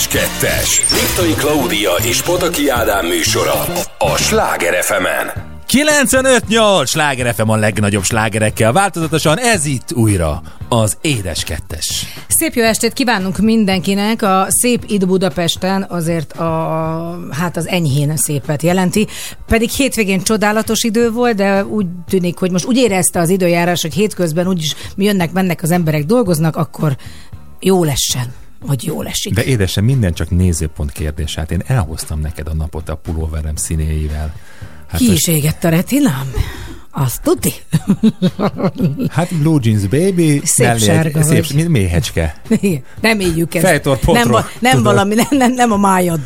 -en. Édes Kettes. Liptai Klaudia és Pataki Ádám műsora a Sláger fm -en. 95-8 Sláger FM a legnagyobb slágerekkel változatosan, ez itt újra az Édes Kettes. Szép jó estét kívánunk mindenkinek. A szép itt Budapesten azért a, hát az enyhén szépet jelenti. Pedig hétvégén csodálatos idő volt, de úgy tűnik, hogy most úgy érezte az időjárás, hogy hétközben úgyis jönnek, mennek az emberek, dolgoznak, akkor jó lessen hogy jól esik. De édesem, minden csak nézőpont kérdés. Hát én elhoztam neked a napot a pulóverem színéivel. Hát Ki is égett a retinám? Azt tuti? Hát Blue Jeans Baby, Szép mellé sárga egy, szép, mint méhecske. Igen, nem éljük ezt. Fejtorpotro, nem, va- nem tudod. valami, nem, nem, nem a májad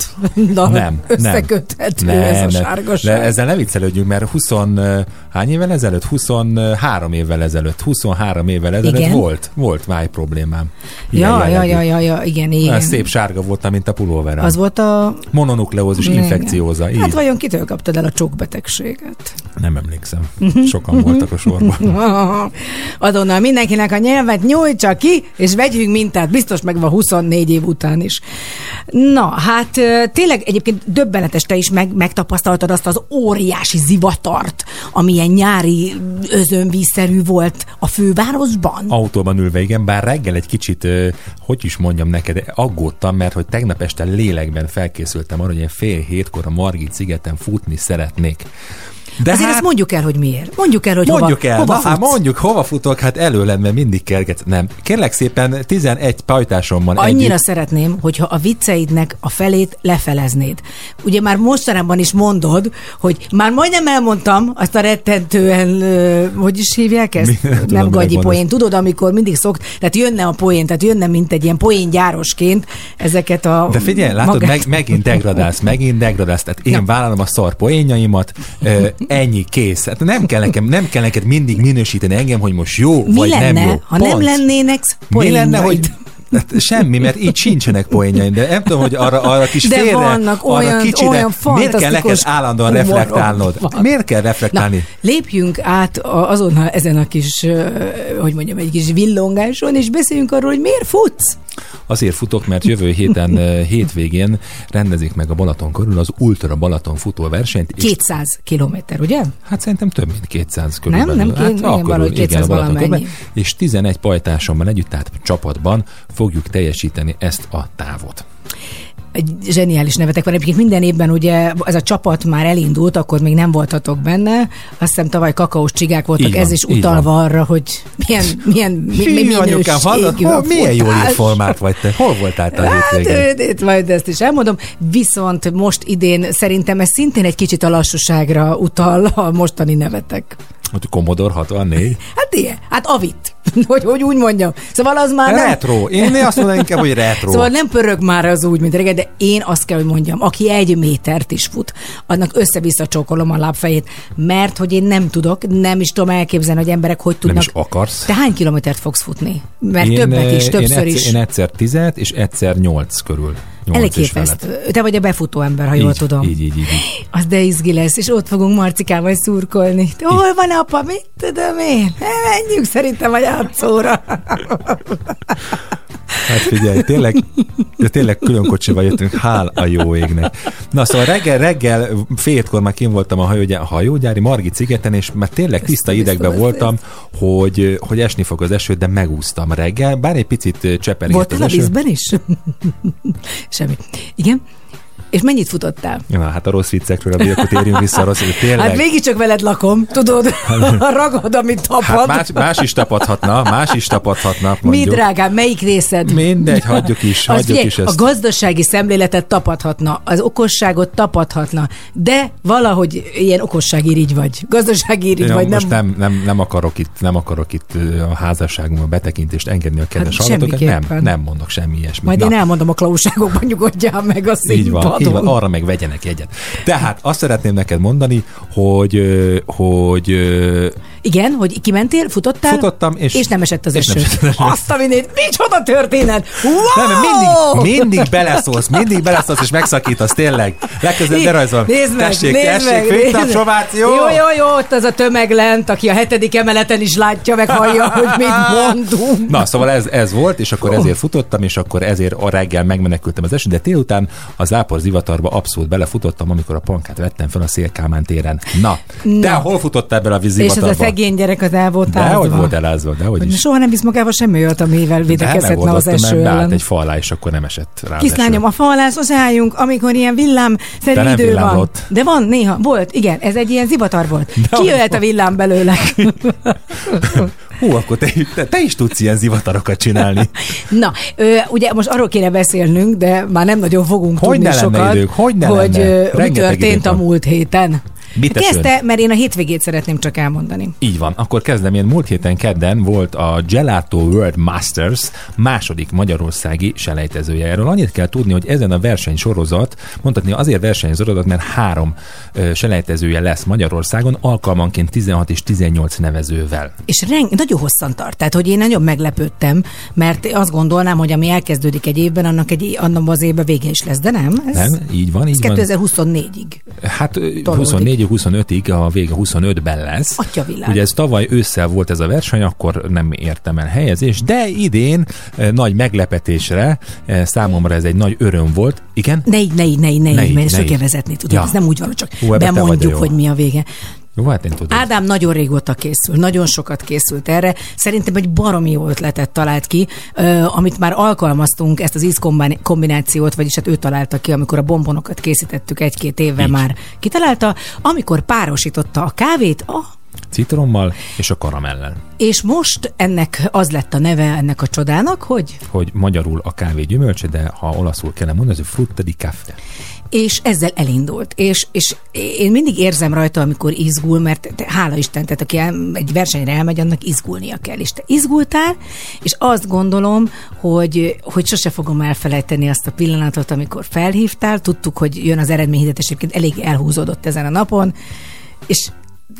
Nem, összeköthető nem. ez a nem, de sárgaság. ezzel ne viccelődjünk, mert 20, uh, hány évvel ezelőtt? 23 évvel ezelőtt, 23 évvel ezelőtt Igen. volt, volt máj problémám. Ja, ja, ja, ja, ja, igen, igen. szép sárga voltam, mint a pulóverem. Az volt a... Mononukleózis infekcióza. Hát vajon kitől kaptad el a csókbetegséget? Nem emlékszem. Sokan voltak a sorban. Adonnal mindenkinek a nyelvet nyújtsa ki, és vegyünk mintát, biztos megvan 24 év után is. Na, hát tényleg egyébként döbbenetes, te is meg, megtapasztaltad azt az óriási zivatart, amilyen nyári özönvízszerű volt a fővárosban. Autóban ülve, igen, bár reggel egy kicsit, hogy is mondjam neked, aggódtam, mert hogy tegnap este lélekben felkészültem arra, hogy én fél hétkor a Margit szigeten futni szeretnék. De Azért ezt mondjuk el, hogy miért. Mondjuk el, hogy Mondjuk hova, el, hova na, hát futsz. mondjuk, hova futok, hát előled, mert mindig kergetsz. Nem, kérlek szépen, 11 pajtásom van Annyira együtt. szeretném, hogyha a vicceidnek a felét lefeleznéd. Ugye már mostanában is mondod, hogy már majdnem elmondtam azt a rettentően, hogy is hívják ezt? Mi? Nem tudom, Nem mire gagyi poén. Tudod, amikor mindig szokt, tehát jönne a poén, tehát jönne, mint egy ilyen poéngyárosként ezeket a... De figyelj, látod, magát- meg, megint degradálsz, megint degradálsz. Tehát én Na. vállalom a szar poénjaimat, ennyi, kész. Hát nem kell, nekem, nem kell neked mindig minősíteni engem, hogy most jó Mi vagy lenne, nem jó. ha nem Pont. lennének Mi lenne, hogy? Hát semmi, mert így sincsenek poénjaim, de nem tudom, hogy arra, arra kis De félre, vannak arra olyan- kicsire, olyan miért kell neked állandóan reflektálnod? van. Miért kell Na, reflektálni? lépjünk át azonnal ezen a kis, hogy mondjam, egy kis villongáson, és beszéljünk arról, hogy miért futsz. Azért futok, mert jövő héten eh, hétvégén rendezik meg a Balaton körül az Ultra Balaton futóversenyt. és 200 kilométer, ugye? Hát szerintem több mint 200 körülbelül. nem két- hát, igen, akkor valahogy 200 a Balaton körben. És 11 pajtásommal együtt, tehát csapatban fogjuk teljesíteni ezt a távot. Egy zseniális nevetek van. Egyébként minden évben ugye ez a csapat már elindult, akkor még nem voltatok benne. Azt hiszem tavaly kakaós csigák voltak, Így ez van, is utalva van. arra, hogy milyen, milyen mi, mi, minőségű hol, milyen jól informált vagy te? Hol voltál te a Hát, itt majd ezt is elmondom. Viszont most idén szerintem ez szintén egy kicsit a lassúságra utal a mostani nevetek. Hogy Commodore 64? Hát ilyen, hát avit, hogy, hogy úgy mondjam. Szóval az már nem... Retro. Én azt mondanám inkább, hogy retro. Szóval nem pörög már az úgy, mint régen, de én azt kell, hogy mondjam, aki egy métert is fut, annak össze-vissza csókolom a lábfejét, mert hogy én nem tudok, nem is tudom elképzelni, hogy emberek hogy nem tudnak. is akarsz. Te hány kilométert fogsz futni? Mert többet is, eh, többször én is. Egyszer, én egyszer tizet, és egyszer nyolc körül. Képeszt. Te vagy a befutó ember, ha jól így, tudom. Így, így, így, így. Az de izgi lesz, és ott fogunk Marcikával szurkolni. Hol van apa? Mit tudom én? Menjünk szerintem a játszóra. Hát figyelj, tényleg, de tényleg külön kocsival jöttünk, hál a jó égnek. Na szóval reggel, reggel fél hétkor már kim voltam a hajógyári, a hajógyári Margit szigeten, és már tényleg tiszta idegben voltam, hogy, hogy esni fog az eső, de megúsztam reggel, bár egy picit csepergett Voltál az a eső. vízben is? Semmi. Igen? És mennyit futottál? Na, hát a rossz viccekről, a akkor térjünk vissza a rossz tényleg. Hát mégiscsak veled lakom, tudod? Ragad, amit tapad. Hát más, más is tapadhatna, más is tapadhatna, Mi mondjuk. drágám, melyik részed? Mindegy, hagyjuk is, hagyjuk figyelj, is a ezt. gazdasági szemléletet tapadhatna, az okosságot tapadhatna, de valahogy ilyen okossági irigy vagy. Gazdasági irigy Ja, vagy, most nem, nem, nem, nem, akarok itt, nem akarok itt a házasságunkban betekintést engedni a kedves Hát hallgatókat. Nem, nem mondok semmi ilyesmit. Majd Na, én elmondom a klauságokban, nyugodjál meg a így van, így van, arra meg vegyenek jegyet. Tehát azt szeretném neked mondani, hogy, hogy Igen, hogy kimentél, futottál, Futottam, és- és nem esett az és nem eső. esett az eső. Azt a minét, micsoda történet! Wow! nem, mindig, mindig beleszólsz, mindig beleszólsz, és megszakítasz, tényleg. Legközelebb ne rajzol. Nézd meg, tessék, nézd tessék, meg, nézd meg. Jó, jó, jó, ott az a tömeg lent, aki a hetedik emeleten is látja, meg hallja, hogy mit mondunk. Na, szóval ez, ez volt, és akkor ezért futottam, és akkor ezért a reggel megmenekültem az esőn, de délután a zápor zivatarba abszolút belefutottam, amikor a pankát vettem fel a Szélkámán téren. Na, Na. hol futottál bele a És ez vízivatarba? a szegény gyerek az el volt Dehogy ázva. volt elázva, dehogy Hogy is. soha nem visz magával semmi olyat, amivel De védekezhetne az eső ellen. egy fa alá, és akkor nem esett rá az Kislányom, a faláshoz álljunk, amikor ilyen villám De nem idő van. villámlott. De van, néha, volt, igen, ez egy ilyen zivatar volt. De Ki jöhet a villám belőle? Hú, akkor te, te, te is tudsz ilyen zivatarokat csinálni. Na, ö, ugye most arról kéne beszélnünk, de már nem nagyon fogunk Hogy tudni ne sokat, időnk, hogy ne hogy lenne. mi történt a múlt héten. Bitte Kezdte, mert én a hétvégét szeretném csak elmondani. Így van. Akkor kezdem én. Múlt héten kedden volt a Gelato World Masters második magyarországi selejtezője. Erről annyit kell tudni, hogy ezen a versenysorozat, mondhatni azért versenysorozat, mert három ö, selejtezője lesz Magyarországon, alkalmanként 16 és 18 nevezővel. És renk, nagyon hosszan tart. Tehát, hogy én nagyon meglepődtem, mert azt gondolnám, hogy ami elkezdődik egy évben, annak, egy, annak az évben vége is lesz, de nem. Ez, nem, így van. Így ez 2024-ig. Hát tanuldik. 24 ugye 25-ig, a vége 25-ben lesz. Atya világ. Ugye ez tavaly ősszel volt ez a verseny, akkor nem értem el helyezést, de idén eh, nagy meglepetésre eh, számomra ez egy nagy öröm volt. Igen? Ne így, ne így, ne így, ne így, mert ezt vezetni tudod. Ja. Ez nem úgy van, csak Hú, bemondjuk, hogy mi a vége. Jó, hát én tudom. Ádám nagyon régóta készül, nagyon sokat készült erre. Szerintem egy baromi jó ötletet talált ki, amit már alkalmaztunk, ezt az ízkombinációt, vagyis hát ő találta ki, amikor a bombonokat készítettük egy-két évvel Így. már kitalálta, amikor párosította a kávét a Citrommal és a karamellel. és most ennek az lett a neve ennek a csodának, hogy Hogy magyarul a kávé gyümölcse, de ha olaszul kellene mondani, ez a frutta di caffè. És ezzel elindult. És, és én mindig érzem rajta, amikor izgul, mert te, hála Isten, tehát aki el, egy versenyre elmegy, annak izgulnia kell. És te izgultál, és azt gondolom, hogy, hogy sose fogom elfelejteni azt a pillanatot, amikor felhívtál, tudtuk, hogy jön az eredményhirdetés, egyébként elég elhúzódott ezen a napon, és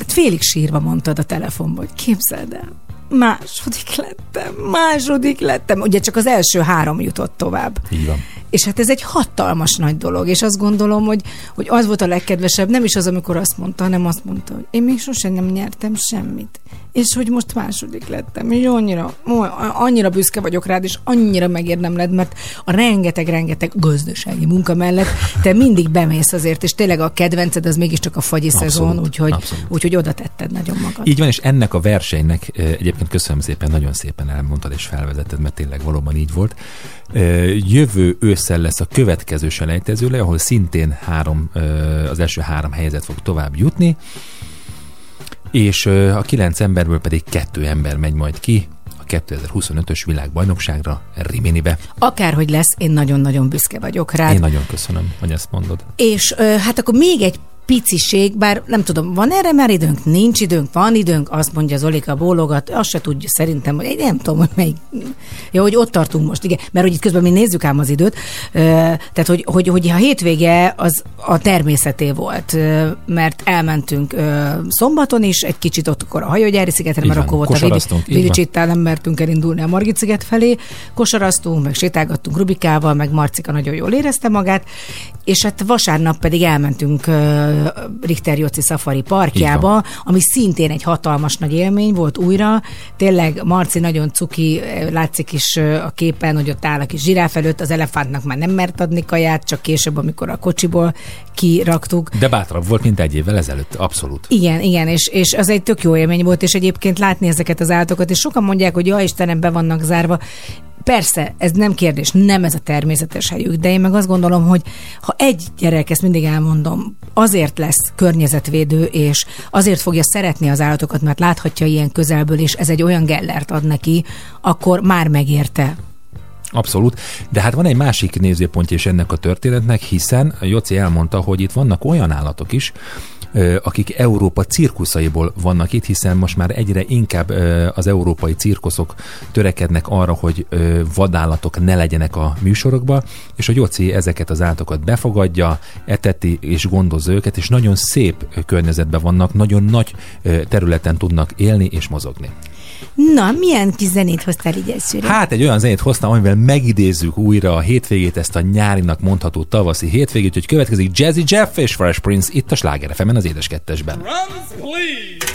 félig sírva mondtad a telefonban, hogy képzeld el, második lettem, második lettem. Ugye csak az első három jutott tovább. Így van. És hát ez egy hatalmas nagy dolog, és azt gondolom, hogy, hogy az volt a legkedvesebb, nem is az, amikor azt mondta, hanem azt mondta, hogy én még sosem nem nyertem semmit. És hogy most második lettem, és annyira, annyira büszke vagyok rád, és annyira megérdemled, mert a rengeteg-rengeteg gazdasági munka mellett te mindig bemész azért, és tényleg a kedvenced az mégiscsak a fagyi Abszolút, szezon, úgyhogy, abszolút. úgyhogy oda tetted nagyon magad. Így van, és ennek a versenynek egyébként köszönöm szépen, nagyon szépen elmondtad és felvezetted, mert tényleg valóban így volt. Jövő ősszel lesz a következő selejtező le, ahol szintén három, az első három helyzet fog tovább jutni, és a kilenc emberből pedig kettő ember megy majd ki a 2025-ös világbajnokságra Riminibe. Akárhogy lesz, én nagyon-nagyon büszke vagyok rád. Én nagyon köszönöm, hogy ezt mondod. És hát akkor még egy piciség, bár nem tudom, van erre már időnk, nincs időnk, van időnk, azt mondja Zolika bólogat, azt se tudja szerintem, hogy nem tudom, hogy melyik. Ja, hogy ott tartunk most, igen, mert hogy itt közben mi nézzük ám az időt, tehát hogy, hogy, hogy a hétvége az a természeté volt, mert elmentünk szombaton is, egy kicsit ott akkor a hajógyári szigetre, mert akkor volt a kosaraztunk, így Vili, Vili van. Csittál, nem mertünk elindulni a Margit sziget felé, kosaraztunk, meg sétálgattunk Rubikával, meg Marcika nagyon jól érezte magát, és hát vasárnap pedig elmentünk Richter Jóci Safari parkjába, ami szintén egy hatalmas nagy élmény volt újra. Tényleg Marci nagyon cuki, látszik is a képen, hogy ott áll a kis zsiráf előtt, az elefántnak már nem mert adni kaját, csak később, amikor a kocsiból kiraktuk. De bátrabb volt, mint egy évvel ezelőtt, abszolút. Igen, igen, és, és az egy tök jó élmény volt, és egyébként látni ezeket az állatokat, és sokan mondják, hogy ja Istenem, be vannak zárva. Persze, ez nem kérdés, nem ez a természetes helyük, de én meg azt gondolom, hogy ha egy gyerek, ezt mindig elmondom, azért lesz környezetvédő, és azért fogja szeretni az állatokat, mert láthatja ilyen közelből, és ez egy olyan gellert ad neki, akkor már megérte. Abszolút. De hát van egy másik nézőpontja is ennek a történetnek, hiszen Joci elmondta, hogy itt vannak olyan állatok is, akik Európa cirkuszaiból vannak itt, hiszen most már egyre inkább az európai cirkuszok törekednek arra, hogy vadállatok ne legyenek a műsorokba, és a Joci ezeket az állatokat befogadja, eteti és gondozza őket, és nagyon szép környezetben vannak, nagyon nagy területen tudnak élni és mozogni. Na, milyen kis zenét hoztál így elsőre? Hát egy olyan zenét hoztam, amivel megidézzük újra a hétvégét, ezt a nyárinak mondható tavaszi hétvégét, hogy következik Jazzy Jeff és Fresh Prince itt a Sláger fm az édes kettesben. Drums, please.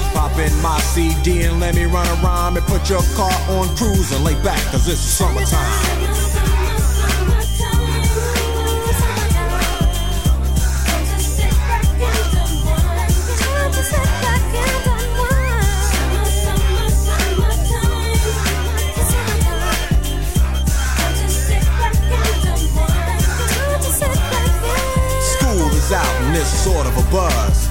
Pop in my CD and let me run around and put your car on cruise and lay back, cause it's summertime. School is out and it's sort of a buzz.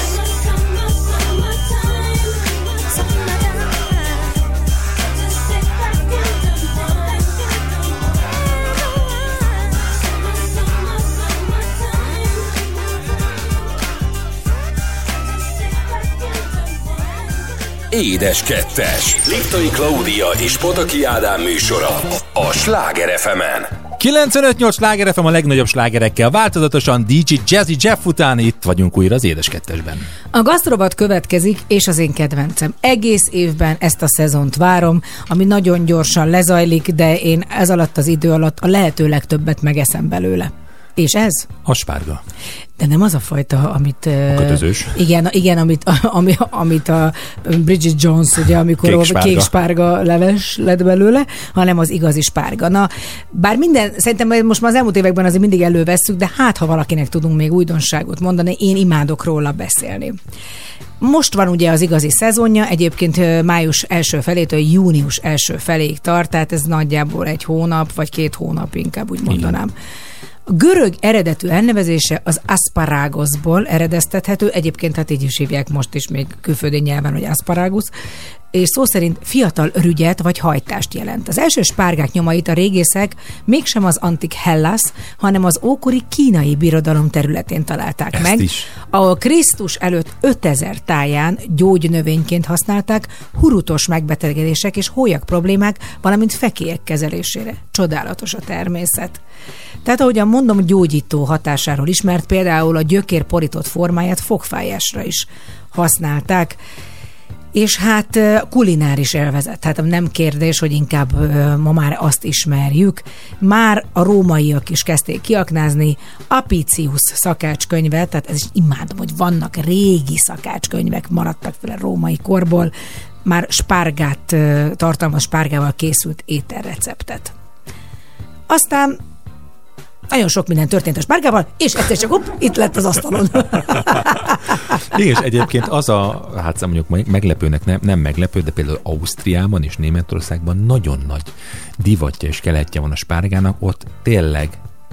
Édes Kettes. Liptai Klaudia és Pataki Ádám műsora a Sláger fm 95-8 sláger FM a legnagyobb slágerekkel, változatosan DJ Jazzy Jeff után itt vagyunk újra az édes kettesben. A gasztrobot következik, és az én kedvencem. Egész évben ezt a szezont várom, ami nagyon gyorsan lezajlik, de én ez alatt az idő alatt a lehető legtöbbet megeszem belőle. És ez? A spárga. De nem az a fajta, amit... A kötözős. Igen, igen amit, ami, amit a Bridget Jones, ugye, amikor Kék spárga. kék spárga leves lett belőle, hanem az igazi spárga. Na, bár minden, szerintem most már az elmúlt években azért mindig elővesszük, de hát, ha valakinek tudunk még újdonságot mondani, én imádok róla beszélni. Most van ugye az igazi szezonja, egyébként május első felétől június első feléig tart, tehát ez nagyjából egy hónap, vagy két hónap inkább úgy mondanám. Görög eredetű elnevezése az asparagoszból eredeztethető, egyébként hát így is hívják most is még külföldi nyelven, hogy asparagus, és szó szerint fiatal rügyet vagy hajtást jelent. Az első spárgák nyomait a régészek mégsem az antik Hellas, hanem az ókori kínai birodalom területén találták Ezt meg, is. ahol Krisztus előtt 5000 táján gyógynövényként használták hurutos megbetegedések és hólyak problémák, valamint fekélyek kezelésére. Csodálatos a természet. Tehát ahogyan mondom, gyógyító hatásáról ismert például a gyökér porított formáját fogfájásra is használták. És hát kulináris elvezet. Tehát nem kérdés, hogy inkább ma már azt ismerjük. Már a rómaiak is kezdték kiaknázni Apicius szakácskönyvet, tehát ez is imádom, hogy vannak régi szakácskönyvek, maradtak fel a római korból, már spárgát, tartalmas spárgával készült ételreceptet. Aztán nagyon sok minden történt a spárgával, és egyszer csak hopp, itt lett az asztalon. És egyébként az a, hát mondjuk meglepőnek nem, nem meglepő, de például Ausztriában és Németországban nagyon nagy divatja és keletje van a spárgának, ott tényleg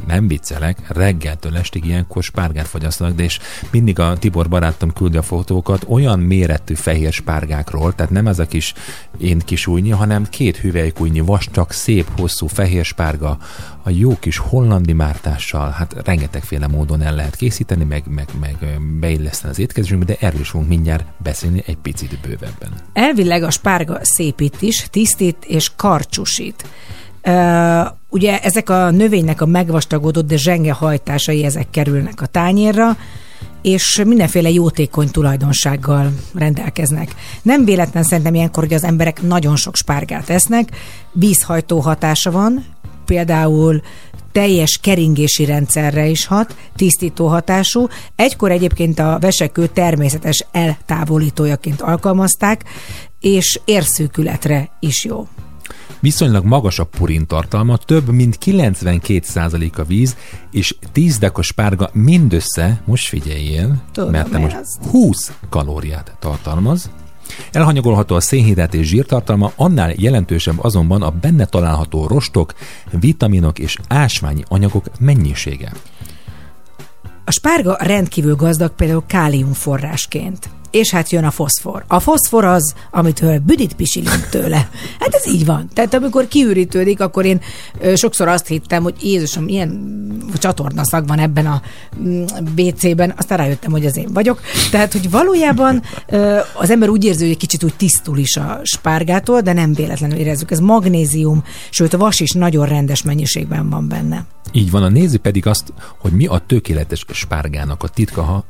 nem viccelek, reggeltől estig ilyenkor spárgát fogyasztanak, de és mindig a Tibor barátom küldi a fotókat olyan méretű fehér spárgákról, tehát nem ez a kis én kis újnyi, hanem két hüvelykújnyi vastag, szép, hosszú fehér spárga, a jó kis hollandi mártással, hát rengetegféle módon el lehet készíteni, meg, meg, meg beilleszteni az étkezésünkbe, de erről is fogunk mindjárt beszélni egy picit bővebben. Elvileg a spárga szépít is, tisztít és karcsúsít. Ugye ezek a növénynek a megvastagodott, de zsenge hajtásai, ezek kerülnek a tányérra, és mindenféle jótékony tulajdonsággal rendelkeznek. Nem véletlen szerintem ilyenkor, hogy az emberek nagyon sok spárgát esznek, vízhajtó hatása van, például teljes keringési rendszerre is hat, tisztító hatású. Egykor egyébként a vesekő természetes eltávolítójaként alkalmazták, és érszűkületre is jó. Viszonylag magas a purin tartalma, több mint 92% a víz, és 10 deka spárga mindössze, most figyeljél, Tudom, mert te most ezt. 20 kalóriát tartalmaz. Elhanyagolható a szénhidrát és zsírtartalma, annál jelentősebb azonban a benne található rostok, vitaminok és ásványi anyagok mennyisége. A spárga rendkívül gazdag például kálium forrásként. És hát jön a foszfor. A foszfor az, amitől büdit pisilünk tőle. Hát ez így van. Tehát amikor kiürítődik, akkor én sokszor azt hittem, hogy Jézusom, ilyen csatornaszag van ebben a mm, BC-ben, aztán rájöttem, hogy az én vagyok. Tehát, hogy valójában az ember úgy érzi, hogy egy kicsit úgy tisztul is a spárgától, de nem véletlenül érezzük. Ez magnézium, sőt a vas is nagyon rendes mennyiségben van benne. Így van, a néző pedig azt, hogy mi a tökéletes spárgának a titka, ha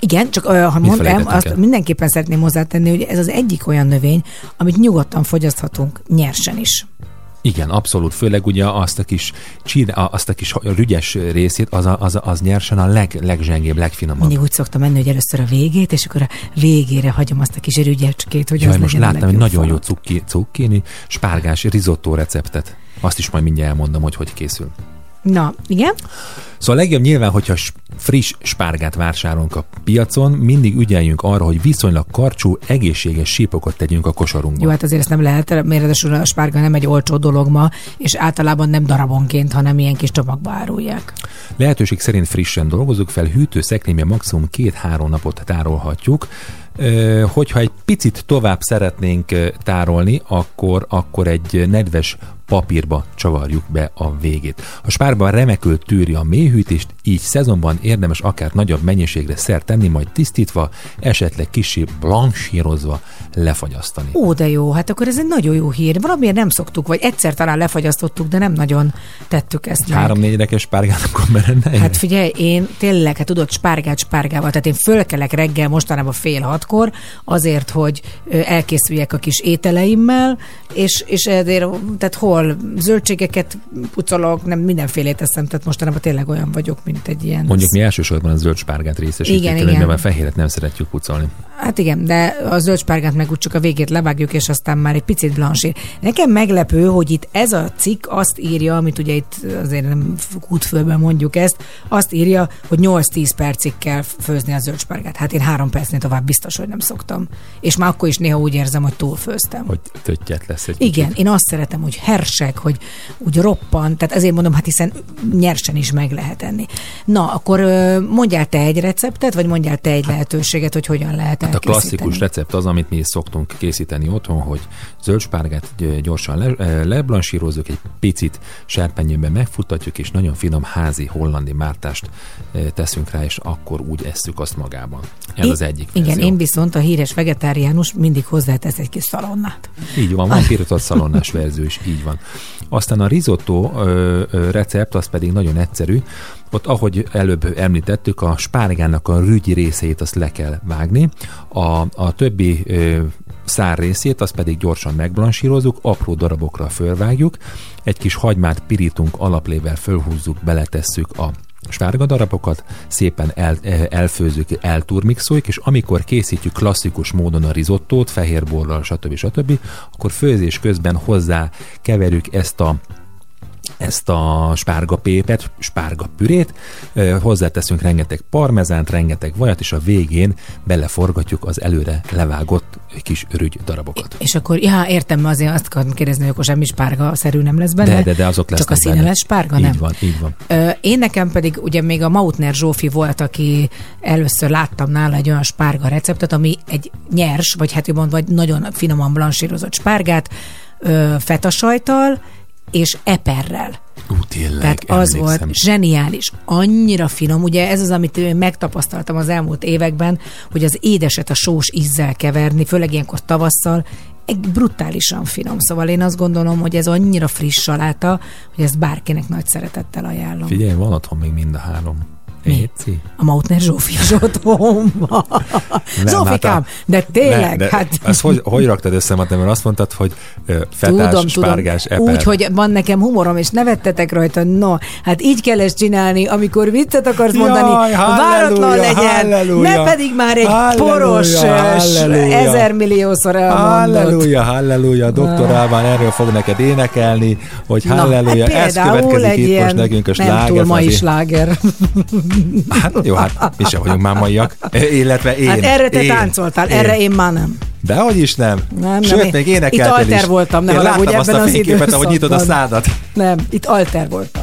Igen, csak ha Mit mondtam, azt el? mindenképpen szeretném hozzátenni, hogy ez az egyik olyan növény, amit nyugodtan fogyaszthatunk nyersen is. Igen, abszolút. Főleg ugye azt a kis, csír, azt a kis rügyes részét, az, a, az, az nyersen a leg, legzsengébb, legfinomabb. Mindig úgy szoktam menni, hogy először a végét, és akkor a végére hagyom azt a kis rügyecskét, hogy Jaj, az most láttam egy nagyon jó cukki, cukkini, spárgás risotto receptet. Azt is majd mindjárt elmondom, hogy hogy készül. Na, igen? Szóval legjobb nyilván, hogyha friss spárgát vásárolunk a piacon, mindig ügyeljünk arra, hogy viszonylag karcsú, egészséges sípokat tegyünk a kosarunkba. Jó, hát azért ezt nem lehet, mert ráadásul a spárga nem egy olcsó dolog ma, és általában nem darabonként, hanem ilyen kis csomagba árulják. Lehetőség szerint frissen dolgozzuk fel, hűtő szekrényben maximum két-három napot tárolhatjuk. Hogyha egy picit tovább szeretnénk tárolni, akkor, akkor egy nedves papírba csavarjuk be a végét. A spárban remekül tűri a mélyhűtést, így szezonban érdemes akár nagyobb mennyiségre szert tenni, majd tisztítva, esetleg kicsi blanchírozva lefagyasztani. Ó, de jó, hát akkor ez egy nagyon jó hír. Valamiért nem szoktuk, vagy egyszer talán lefagyasztottuk, de nem nagyon tettük ezt. Három-négy rekes spárgának akkor benne Hát figyelj, én tényleg, hát tudod, spárgát spárgával, tehát én fölkelek reggel mostanában fél hatkor, azért, hogy elkészüljek a kis ételeimmel, és, és ezért, tehát hol zöldségeket pucolok, nem mindenfélét eszem, tehát mostanában tényleg olyan vagyok, mint egy ilyen... Mondjuk mi elsősorban a zöld spárgát részesítjük, Igen, igen. mert a fehéret nem szeretjük pucolni. Hát igen, de a zöld spárgát meg úgy csak a végét levágjuk, és aztán már egy picit blansír. Nekem meglepő, hogy itt ez a cikk azt írja, amit ugye itt azért nem kútfőben mondjuk ezt, azt írja, hogy 8-10 percig kell főzni a zöld spárgát. Hát én három percnél tovább biztos, hogy nem szoktam. És már akkor is néha úgy érzem, hogy túlfőztem. Hogy töttyet lesz egy Igen, kicsit. én azt szeretem, hogy hersek, hogy úgy roppan, tehát ezért mondom, hát hiszen nyersen is meg lehet enni. Na, akkor mondjál te egy receptet, vagy mondjál te egy lehetőséget, hogy hogyan lehet Hát a klasszikus recept az, amit mi is szoktunk készíteni otthon, hogy zöld spárgát gy- gyorsan le, leblansírozzuk, egy picit serpenyőben megfuttatjuk, és nagyon finom házi hollandi mártást teszünk rá, és akkor úgy esszük azt magában. Ez az egyik Igen, verzió. én viszont a híres vegetáriánus mindig hozzátesz egy kis szalonnát. Így van, van pirított szalonnás verzió is, így van. Aztán a risotto ö, ö, recept, az pedig nagyon egyszerű. Ott, ahogy előbb említettük, a spárgának a rügyi részeit azt le kell vágni, a, a többi ö, szár részét, azt pedig gyorsan megblansírozzuk, apró darabokra fölvágjuk, egy kis hagymát pirítunk, alaplével fölhúzzuk, beletesszük a spárga darabokat, szépen el, elfőzzük, elturmixoljuk, és amikor készítjük klasszikus módon a rizottót, fehérborral, stb. stb., akkor főzés közben hozzá keverjük ezt a ezt a spárga pépet, spárga pürét, hozzáteszünk rengeteg parmezánt, rengeteg vajat, és a végén beleforgatjuk az előre levágott kis rügy darabokat. És akkor, ja, értem, azért azt akarom kérdezni, hogy akkor semmi spárga-szerű nem lesz benne. De, de, de azok lesznek Csak a színe benne. lesz spárga, így nem? van, így van. Ö, Én nekem pedig ugye még a Mautner Zsófi volt, aki először láttam nála egy olyan spárga receptet, ami egy nyers, vagy hát jobban, vagy nagyon finoman blansírozott spárgát, ö, fetasajtal és eperrel. Ú, tényleg, Tehát az emlékszem. volt zseniális, annyira finom. Ugye ez az, amit én megtapasztaltam az elmúlt években, hogy az édeset a sós ízzel keverni, főleg ilyenkor tavasszal, egy brutálisan finom. Szóval én azt gondolom, hogy ez annyira friss saláta, hogy ezt bárkinek nagy szeretettel ajánlom. Figyelj, van otthon még mind a három. Éci? A Mautner Zsófi is otthon van. Zsófikám, a- de tényleg, Ne, de hát... Ezt hogy, hogy raktad össze, Mattem, mert azt mondtad, hogy fetás, Tudom, spárgás, tudom. eper. Úgy, hogy van nekem humorom, és nevettetek rajta. No, hát így kell ezt csinálni, amikor viccet akarsz mondani, Jaj, váratlan legyen, halleluja. ne pedig már egy Halleluja, poros, halleluja. ezermilliószor elmondott. Halleluja, halleluja, doktor Álván erről fog neked énekelni, hogy halleluja, hát ez következik itt most nekünk a Nem sláger. túl mai sláger. Hát jó, hát mi sem vagyunk már maiak. Illetve én. Hát erre te én, táncoltál, én. erre én már nem. Dehogy is nem. Nem, Sőt, nem, még itt énekeltél alter is. voltam, ne Én láttam azt ebben a az fényképet, ahogy nyitod a szádat. Nem, itt alter voltam.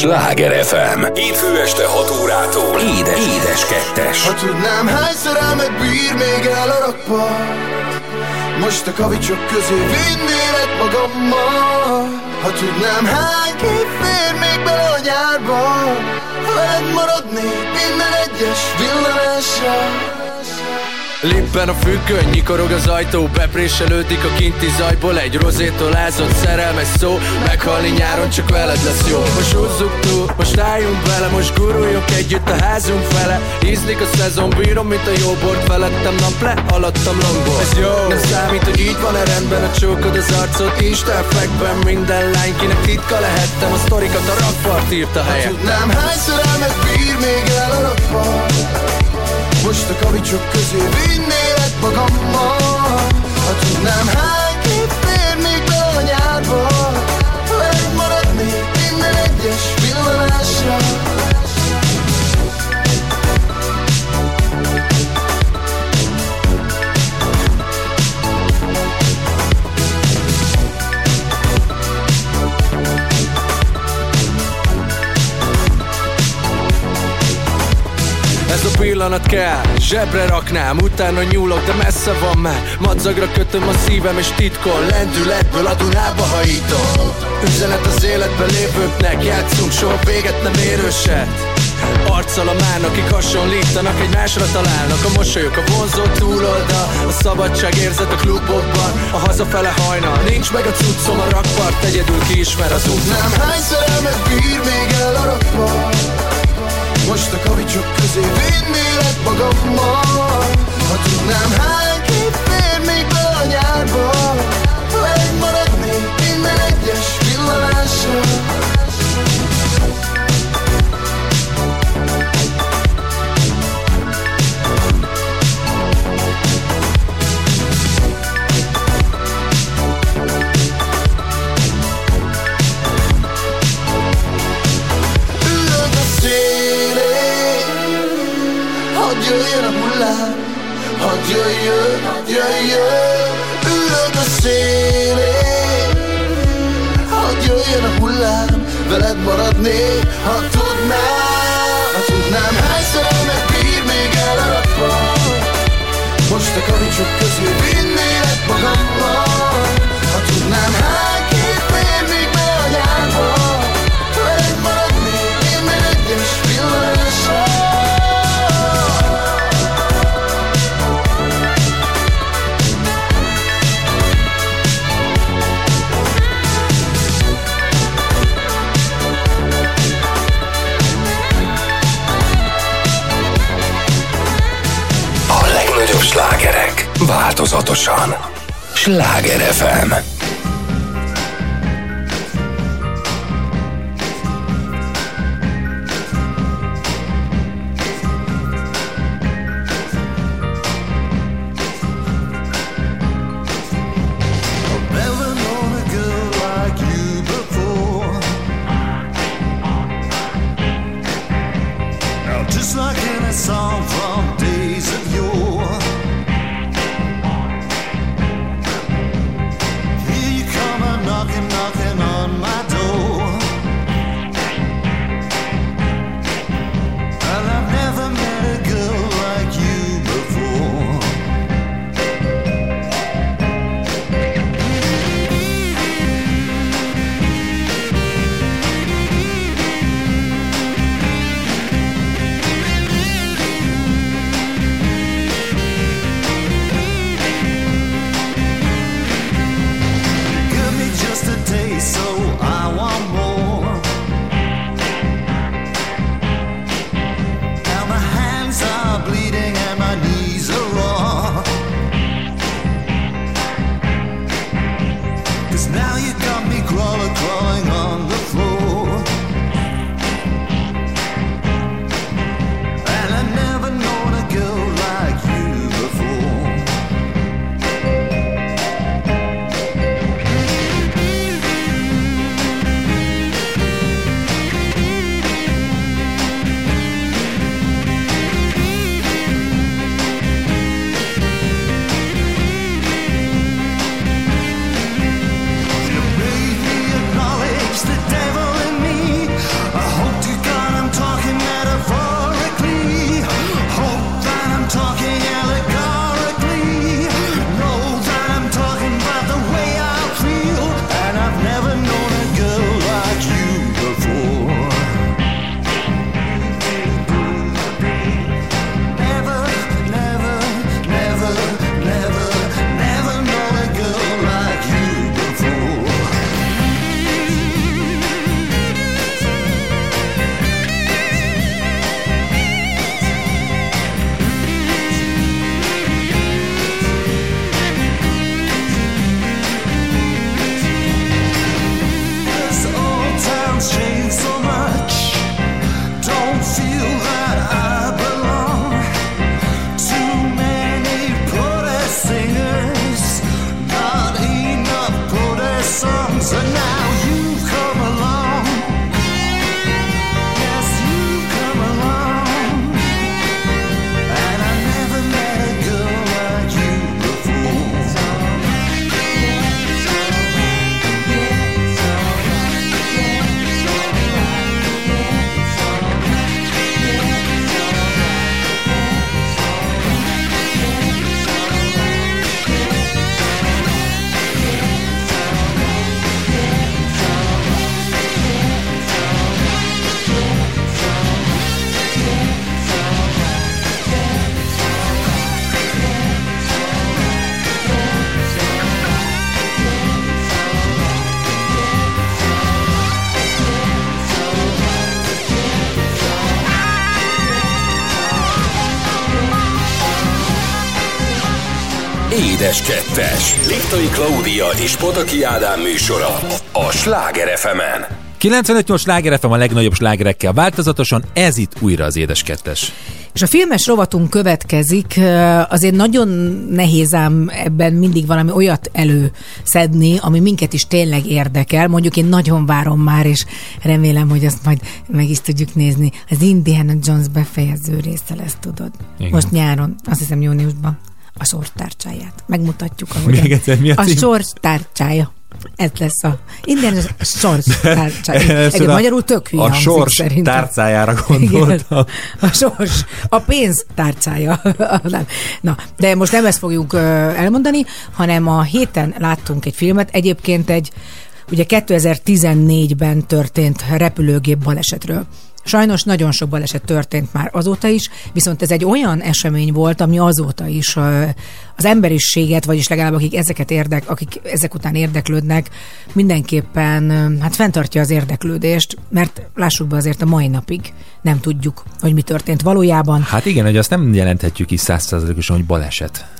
Sláger FM. Lippen a függöny, nyikorog az ajtó Bepréselődik a kinti zajból Egy rozétól ázott szerelmes szó Meghalni nyáron csak veled lesz jó. Most húzzuk túl, most álljunk bele Most guruljunk együtt a házunk fele. Ízlik a szezon, bírom, mint a jó bort Felettem nap le, alattam longból Ez jó, nem számít, hogy így van-e rendben A csókod az arcot, fekben Minden lány, kinek titka lehettem A sztorikat a rakpart írta helyett. Tudnám, hányszor elmegy bír még el a rakpart most a kavicsok közé vinnélek magammal. Ha tudnám hány kép fér még be a nyárba Veled minden egyes villanásra pillanat kell, zsebre raknám Utána nyúlok, de messze van már. Madzagra kötöm a szívem és titkon Lendületből a Dunába hajítom. Üzenet az életben lévőknek Játszunk, soha véget nem érőset. Arccal a mán, akik hasonlítanak Egymásra találnak. A mosolyok a vonzó túloldal A szabadság érzet a klubokban. A hazafele hajnal Nincs meg a cuccom a rakpart Egyedül kiismer az út. Nem hányszor elmegy bír még el a rakpart most a kavicsok közé. Vinnélek magammal Édes Kettes. Liptai Klaudia és Pataki Ádám műsora a Sláger fm 95-8 sláger FM a legnagyobb slágerekkel változatosan, ez itt újra az Édes Kettes. És a filmes rovatunk következik, azért nagyon nehéz ám ebben mindig valami olyat előszedni, ami minket is tényleg érdekel. Mondjuk én nagyon várom már, és remélem, hogy azt majd meg is tudjuk nézni. Az Indiana Jones befejező része lesz, tudod. Igen. Most nyáron, azt hiszem júniusban. A sorstárcsáját. Megmutatjuk, ahogy Még egyszer, mi a a cím? sorstárcsája. Ez lesz a Indiana Jones a sorstárcsája. Először Egy magyarul tök hülye A sors szerintem. tárcájára Igen, gondoltam. a sors, a pénz tárcája. Na, de most nem ezt fogjuk elmondani, hanem a héten láttunk egy filmet, egyébként egy ugye 2014-ben történt repülőgép balesetről. Sajnos nagyon sok baleset történt már azóta is, viszont ez egy olyan esemény volt, ami azóta is az emberiséget, vagyis legalább akik ezeket érdek, akik ezek után érdeklődnek, mindenképpen hát fenntartja az érdeklődést, mert lássuk be azért a mai napig nem tudjuk, hogy mi történt valójában. Hát igen, hogy azt nem jelenthetjük ki százszázalékosan, hogy baleset.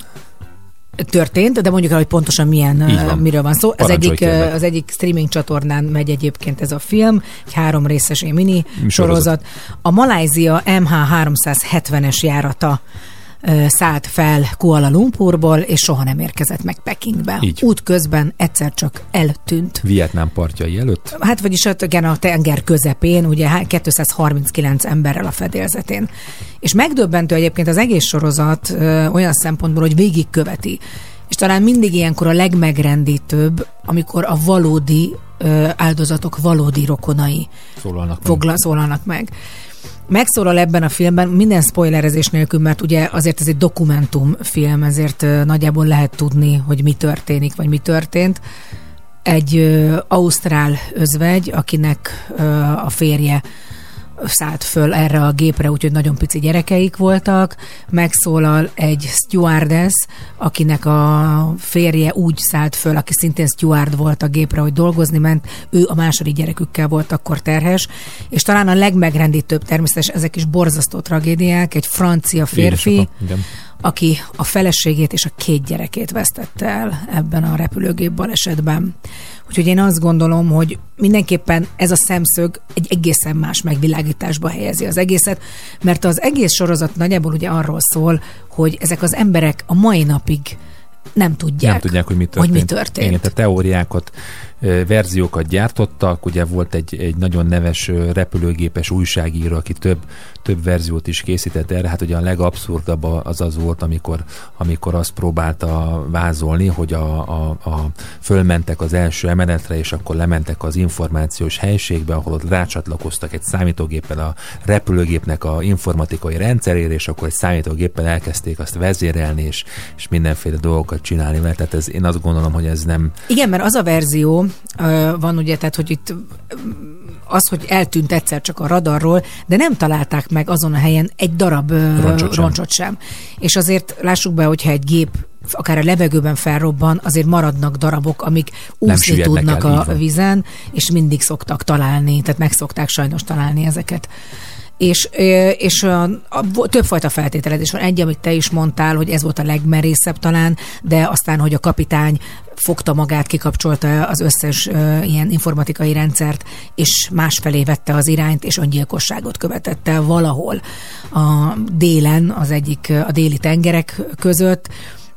Történt, de mondjuk el, hogy pontosan milyen, van. miről van szó. Az egyik, kérlek. az egyik streaming csatornán megy egyébként ez a film, egy három részes mini Sorozat. sorozat. A Malázia MH370-es járata szállt fel Kuala Lumpurból, és soha nem érkezett meg Pekingbe. Így. Út közben egyszer csak eltűnt. Vietnám partjai előtt. Hát vagyis ott igen, a tenger közepén, ugye há- 239 emberrel a fedélzetén. És megdöbbentő egyébként az egész sorozat ö, olyan szempontból, hogy végigköveti. És talán mindig ilyenkor a legmegrendítőbb, amikor a valódi ö, áldozatok valódi rokonai Szólalnak meg. fogla, szólalnak meg. Megszólal ebben a filmben, minden spoilerezés nélkül, mert ugye azért ez egy dokumentumfilm, ezért nagyjából lehet tudni, hogy mi történik, vagy mi történt. Egy ö, ausztrál özvegy, akinek ö, a férje szállt föl erre a gépre, úgyhogy nagyon pici gyerekeik voltak. Megszólal egy stewardess, akinek a férje úgy szállt föl, aki szintén steward volt a gépre, hogy dolgozni ment, ő a második gyerekükkel volt akkor terhes, és talán a legmegrendítőbb természetesen ezek is borzasztó tragédiák, egy francia férfi, Édesapa, igen. Aki a feleségét és a két gyerekét vesztette el ebben a repülőgép balesetben. Úgyhogy én azt gondolom, hogy mindenképpen ez a szemszög egy egészen más megvilágításba helyezi az egészet, mert az egész sorozat nagyjából ugye arról szól, hogy ezek az emberek a mai napig nem tudják, Nem tudják, hogy mi történt. Hogy mi történt. Igen, tehát teóriákat, verziókat gyártottak. Ugye volt egy, egy nagyon neves repülőgépes újságíró, aki több, több verziót is készített erre. Hát ugye a legabszurdabb az az volt, amikor, amikor azt próbálta vázolni, hogy a, a, a fölmentek az első emeletre, és akkor lementek az információs helységbe, ahol ott rácsatlakoztak egy számítógéppel a repülőgépnek a informatikai rendszerére, és akkor egy számítógéppel elkezdték azt vezérelni, és, és mindenféle dolgokat csinálni vele. Tehát ez, én azt gondolom, hogy ez nem, Igen, mert az a verzió ö, van ugye, tehát hogy itt az, hogy eltűnt egyszer csak a radarról, de nem találták meg azon a helyen egy darab ö, Roncsot sem. roncsot sem. És azért lássuk be, hogyha egy gép akár a levegőben felrobban, azért maradnak darabok, amik úszni tudnak el, a van. vízen, és mindig szoktak találni, tehát meg szokták sajnos találni ezeket. És, és a, a, vo- többfajta feltételezés van. Egy, amit te is mondtál, hogy ez volt a legmerészebb talán, de aztán, hogy a kapitány fogta magát, kikapcsolta az összes ilyen informatikai rendszert, és másfelé vette az irányt, és öngyilkosságot követett el valahol a délen, az egyik a déli tengerek között.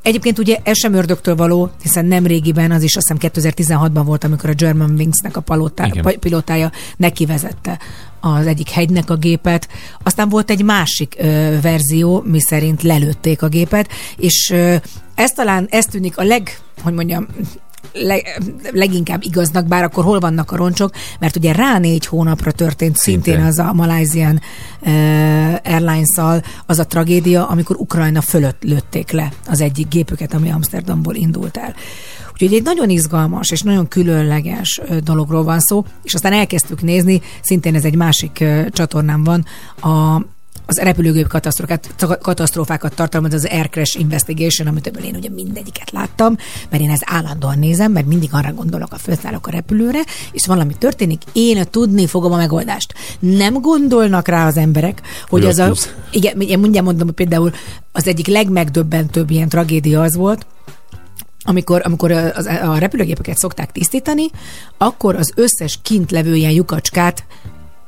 Egyébként ugye ez sem ördögtől való, hiszen nem régiben, az is azt hiszem 2016-ban volt, amikor a German Wingsnek a palotá, Igen. pa- pilótája neki vezette az egyik hegynek a gépet. Aztán volt egy másik ö, verzió, mi szerint lelőtték a gépet, és ö, ez talán, ez tűnik a leg, hogy mondjam, le, leginkább igaznak, bár akkor hol vannak a roncsok, mert ugye rá négy hónapra történt szintén, Szintén. az a Malaysian uh, Airlines-szal az a tragédia, amikor Ukrajna fölött lőtték le az egyik gépüket, ami Amsterdamból indult el. Úgyhogy egy nagyon izgalmas és nagyon különleges ö, dologról van szó, és aztán elkezdtük nézni, szintén ez egy másik ö, csatornán van, a az repülőgép katasztrófákat, tartalmaz az Air Crash Investigation, amit ebből én ugye mindegyiket láttam, mert én ezt állandóan nézem, mert mindig arra gondolok, a felszállok a repülőre, és valami történik, én tudni fogom a megoldást. Nem gondolnak rá az emberek, hogy ez azt a... Igen, én mindjárt mondom, hogy például az egyik legmegdöbbentőbb ilyen tragédia az volt, amikor, amikor a, az, a repülőgépeket szokták tisztítani, akkor az összes kint levő ilyen lyukacskát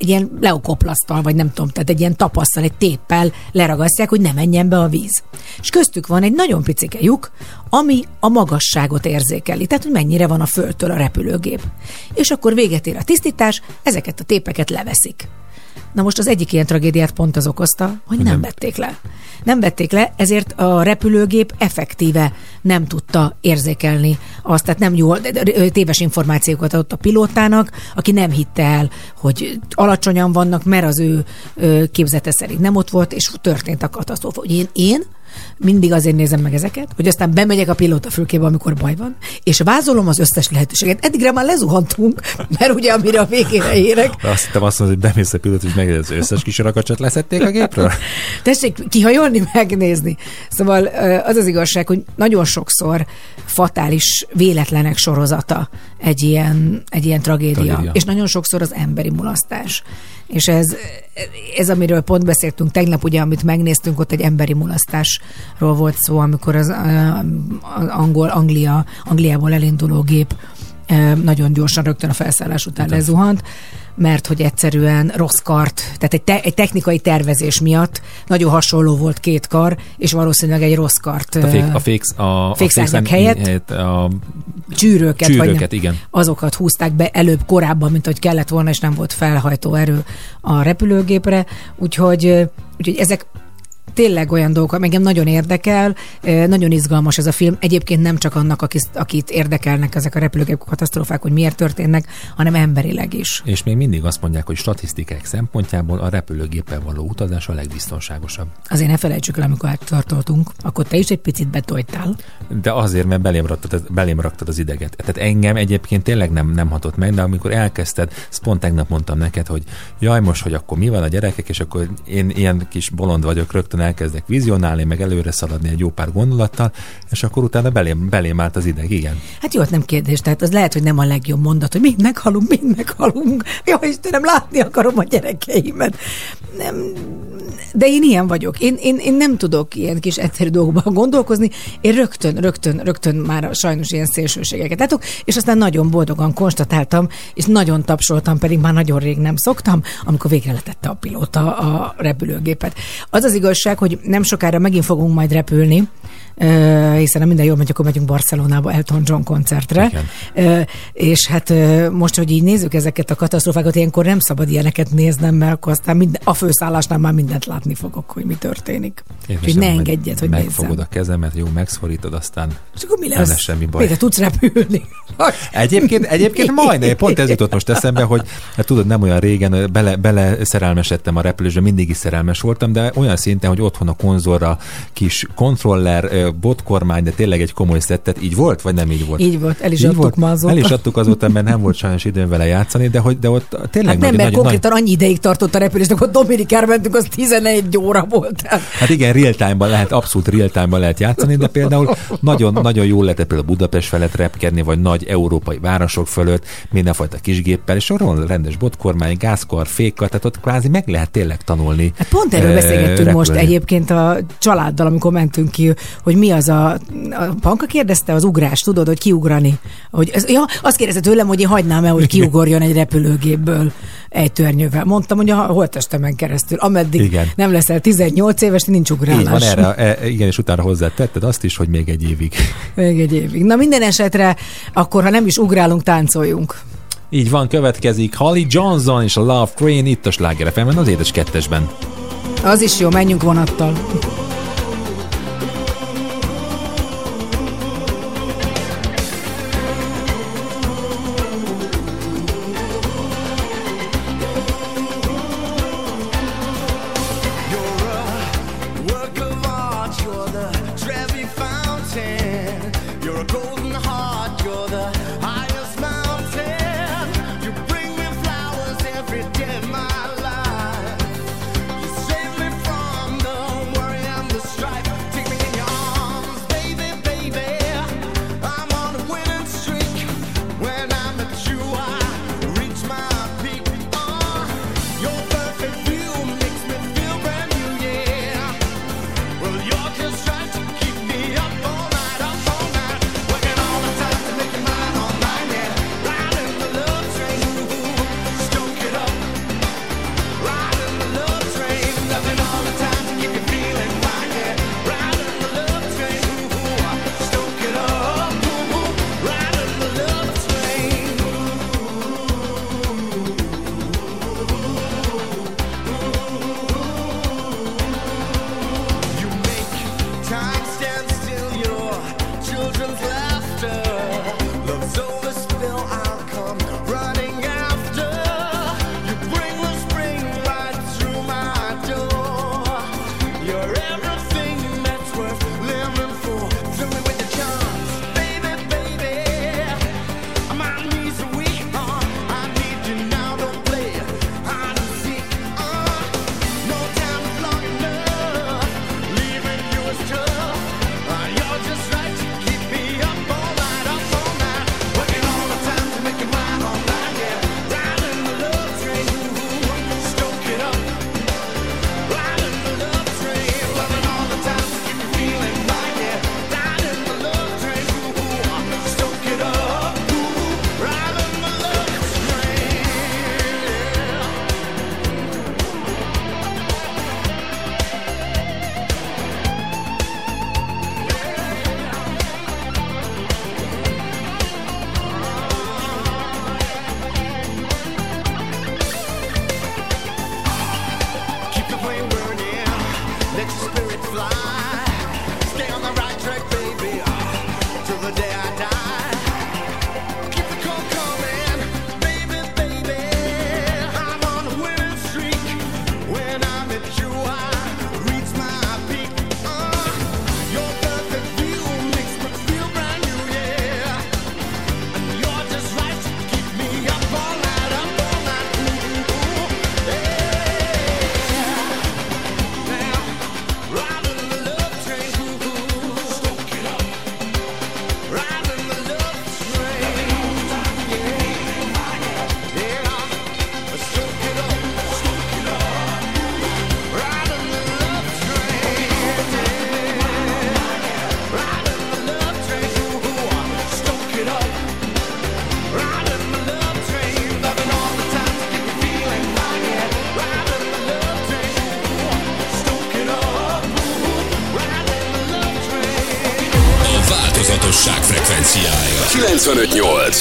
egy ilyen leokoplasztal, vagy nem tudom, tehát egy ilyen tapasszal, egy téppel leragasztják, hogy ne menjen be a víz. És köztük van egy nagyon picike lyuk, ami a magasságot érzékeli, tehát hogy mennyire van a földtől a repülőgép. És akkor véget ér a tisztítás, ezeket a tépeket leveszik. Na most az egyik ilyen tragédiát pont az okozta, hogy nem vették le. Nem vették le, ezért a repülőgép effektíve nem tudta érzékelni azt, tehát nem de- téves információkat adott a pilótának, aki nem hitte el, hogy alacsonyan vannak, mert az ő képzete szerint nem ott volt, és történt a katasztrófa. Hogy én, én mindig azért nézem meg ezeket, hogy aztán bemegyek a pilóta fülkébe, amikor baj van, és vázolom az összes lehetőséget. Eddigre már lezuhantunk, mert ugye amire a végére érek, Azt hittem azt mondod, hogy bemész a pilót, hogy meg az összes kis rakacsot leszették a gépről? Tessék kihajolni, megnézni. Szóval az az igazság, hogy nagyon sokszor fatális véletlenek sorozata egy ilyen, egy ilyen tragédia. Tragédia. És nagyon sokszor az emberi mulasztás. És ez, ez, amiről pont beszéltünk tegnap, ugye, amit megnéztünk, ott egy emberi mulasztásról volt szó, amikor az, az angol, Anglia, Angliából elinduló gép nagyon gyorsan rögtön a felszállás után lezuhant, mert hogy egyszerűen rossz kart, tehát egy, te, egy technikai tervezés miatt nagyon hasonló volt két kar, és valószínűleg egy rossz kart, A, fék, a, féksz, a, a Fékszárnyak fékszárny- helyett? helyett a csűrőket, vagy nem, csűrőket, igen. azokat húzták be előbb korábban, mint hogy kellett volna, és nem volt felhajtó erő a repülőgépre, úgyhogy, úgyhogy ezek tényleg olyan dolgok, engem nagyon érdekel, nagyon izgalmas ez a film. Egyébként nem csak annak, akit, akit érdekelnek ezek a repülőgép katasztrófák, hogy miért történnek, hanem emberileg is. És még mindig azt mondják, hogy statisztikák szempontjából a repülőgéppel való utazás a legbiztonságosabb. Azért ne felejtsük el, amikor áttartoltunk, akkor te is egy picit betoltál. De azért, mert belém raktad, belém raktad az ideget. Tehát engem egyébként tényleg nem, nem hatott meg, de amikor elkezdted, ezt pont tegnap mondtam neked, hogy jaj, most, hogy akkor mi van a gyerekek, és akkor én ilyen kis bolond vagyok, rögtön elkezdek vizionálni, meg előre szaladni egy jó pár gondolattal, és akkor utána belém, belém állt az ideg, igen. Hát jó, hát nem kérdés, tehát az lehet, hogy nem a legjobb mondat, hogy mind meghalunk, mind meghalunk. Ja, Istenem, látni akarom a gyerekeimet. Nem, de én ilyen vagyok. Én, én, én nem tudok ilyen kis egyszerű dolgokban gondolkozni. Én rögtön, rögtön, rögtön már sajnos ilyen szélsőségeket látok, és aztán nagyon boldogan konstatáltam, és nagyon tapsoltam, pedig már nagyon rég nem szoktam, amikor végre letette a pilóta a repülőgépet. Az az igazság, hogy nem sokára megint fogunk majd repülni, hiszen ha minden jól megy, akkor megyünk Barcelonába Elton John koncertre. Igen. És hát most, hogy így nézzük ezeket a katasztrófákat, ilyenkor nem szabad ilyeneket néznem, mert akkor aztán minden, a főszállásnál már mindent látni fogok, hogy mi történik. Úgyhogy ne engedjed, hogy Megfogod nézzem. a kezemet, jó, megszorítod, aztán És akkor mi nem lesz? lesz semmi baj. Végre tudsz repülni. Egyébként, egyébként majd, pont ez jutott most eszembe, hogy hát tudod, nem olyan régen bele, bele szerelmesedtem a repülésbe, mindig is szerelmes voltam, de olyan szinten, hogy otthon a konzolra kis kontroller, botkormány, de tényleg egy komoly szettet, így volt, vagy nem így volt? Így volt, el is Így adtuk volt? ma azóta. El is adtuk azóta, mert nem volt sajnos időm vele játszani, de, hogy, de ott tényleg Hát nem, nagy, mert nagy, konkrétan annyi ideig tartott a repülés, akkor Dominikára mentünk, az 11 óra volt. Hát igen, real time-ban lehet, abszolút real time-ban lehet játszani, de például nagyon, nagyon jól lehet például Budapest felett repkedni, vagy nagy európai városok fölött, mindenfajta kisgéppel, és arról rendes botkormány, gázkar, fékkar, tehát ott kvázi meg lehet tényleg tanulni. Hát pont erről ö, beszélgettünk most repülni. egyébként a családdal, amikor mentünk ki, hogy mi az a... A Panka kérdezte az ugrás, tudod, hogy kiugrani. Hogy ez, ja, azt kérdezte tőlem, hogy én hagynám el, hogy kiugorjon egy repülőgépből egy törnyővel. Mondtam, hogy a holtestemen keresztül, ameddig Igen. nem leszel 18 éves, nincs ugrálás. Így van erre, e, igen, és utána hozzá tetted azt is, hogy még egy évig. Még egy évig. Na minden esetre, akkor ha nem is ugrálunk, táncoljunk. Így van, következik Holly Johnson és a Love Train itt a Sláger az édes kettesben. Az is jó, menjünk vonattal.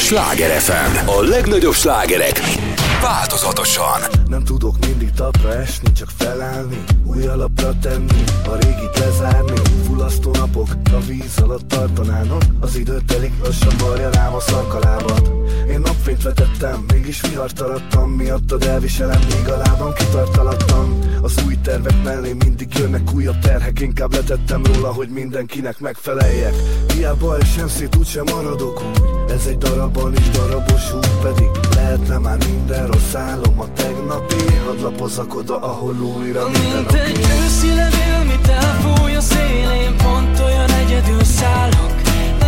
Sláger FM. A legnagyobb slágerek. Változatosan. Nem tudok mindig tapra esni, csak felállni Új alapra tenni, a régit lezárni Fullasztó napok a víz alatt tartanának Az idő telik, lassan varja rám a szarkalábat Én napfényt vetettem, mégis vihart arattam. Miattad elviselem, míg a lábam kitart alattam Az új tervek mellé mindig jönnek újabb terhek. Inkább letettem róla, hogy mindenkinek megfeleljek. Hiába esem szét, úgysem maradok úgy. Ez egy darabban is darabos út Pedig lehetne már minden rossz álom. A tegnapi, hadd lapozzak oda, ahol újra minden Mint egy őszi levél, mit elfúj a szélén Pont olyan egyedül szállok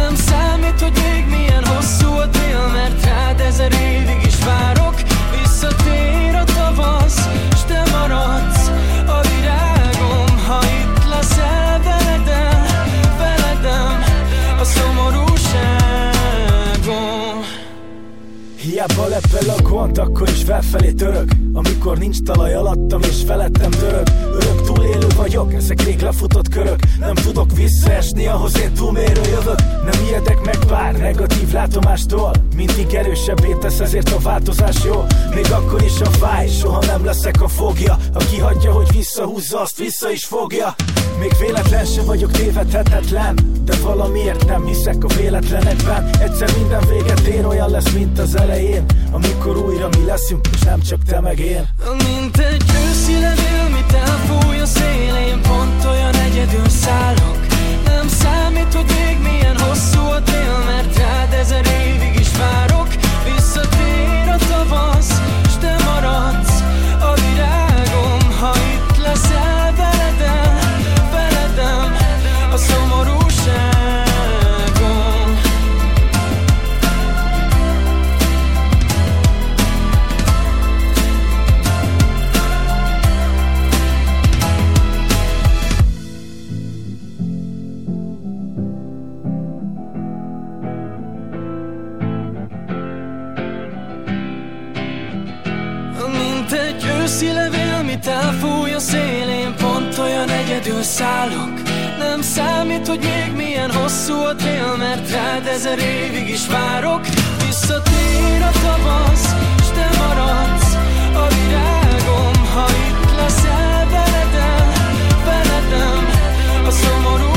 Nem számít, hogy még milyen hosszú a tél Mert rád ezer évig is várok. Visszatér a tavasz, s te maradsz a virágom. Ha itt leszel veledem, veledem A szomorúságom. Hiába lepel a gond, akkor is felfelé török. Amikor nincs talaj alattam és felettem török. Örök vagyok, ezek rég lefutott körök. Nem tudok visszaesni, ahhoz én túlmérő jövök Nem ijedek meg bár negatív látomástól Mindig erősebbé tesz, ezért a változás jó. Még akkor is a fáj, soha nem leszek a fogja. Aki hagyja, hogy visszahúzza, azt vissza is fogja. Még véletlen se vagyok tévedhetetlen De valamiért nem hiszek a véletlenekben. Egyszer minden véget ér, olyan lesz, mint az elején. Amikor újra mi leszünk, és nem csak te meg én. Mint egy őszi levél, mit elfúj a szélén Pont olyan egyedül szállok. Nem számít, hogy még milyen egyedül szállok. Nem számít, hogy még milyen hosszú a tél Mert rád ezer évig is várok. Visszatér a tavasz, s te maradsz a virágom. Ha itt leszel veledem, veledem a szomorúság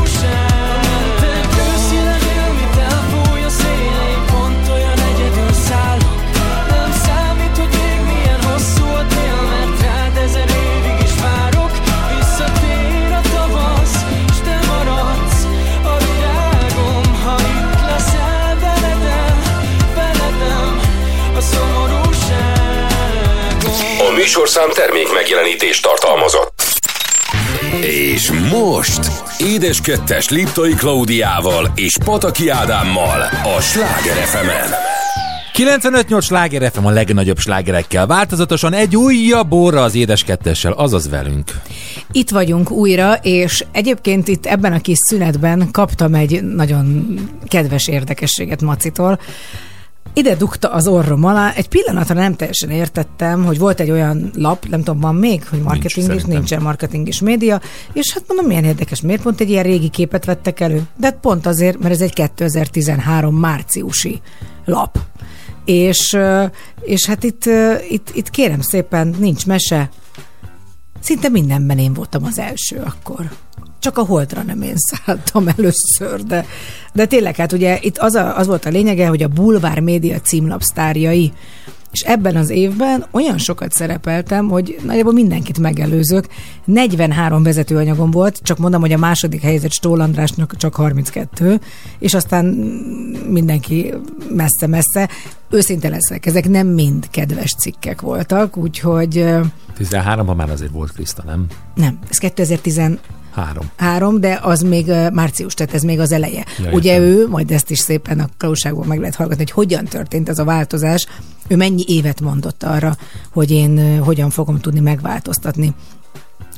műsorszám termék megjelenítést tartalmazott. És most Édes Kettes Liptai Klaudiával és Pataki Ádámmal a Sláger fm 958 sláger FM a legnagyobb slágerekkel. Változatosan egy újabb óra az édes kettessel, azaz velünk. Itt vagyunk újra, és egyébként itt ebben a kis szünetben kaptam egy nagyon kedves érdekességet Macitól. Ide dugta az orrom alá, egy pillanatra nem teljesen értettem, hogy volt egy olyan lap, nem tudom, van még, hogy marketing is, szerintem. nincsen marketing és média, és hát mondom, milyen érdekes, miért pont egy ilyen régi képet vettek elő? De hát pont azért, mert ez egy 2013 márciusi lap. És, és hát itt, itt, itt kérem szépen, nincs mese, Szinte mindenben én voltam az első akkor. Csak a holdra nem én szálltam először, de, de tényleg hát ugye itt az, a, az volt a lényege, hogy a Bulvár Média címlapsztárjai és ebben az évben olyan sokat szerepeltem, hogy nagyjából mindenkit megelőzök. 43 vezetőanyagom volt, csak mondom, hogy a második helyzet Stól Andrásnak csak 32, és aztán mindenki messze-messze. Őszinte leszek, ezek nem mind kedves cikkek voltak, úgyhogy ö, 13-ban már azért volt Kriszta, nem? nem, ez 2013, Három. de az még március, tehát ez még az eleje. Ja, Ugye értem. ő, majd ezt is szépen a klauságból meg lehet hallgatni, hogy hogyan történt ez a változás. Ő mennyi évet mondott arra, hogy én hogyan fogom tudni megváltoztatni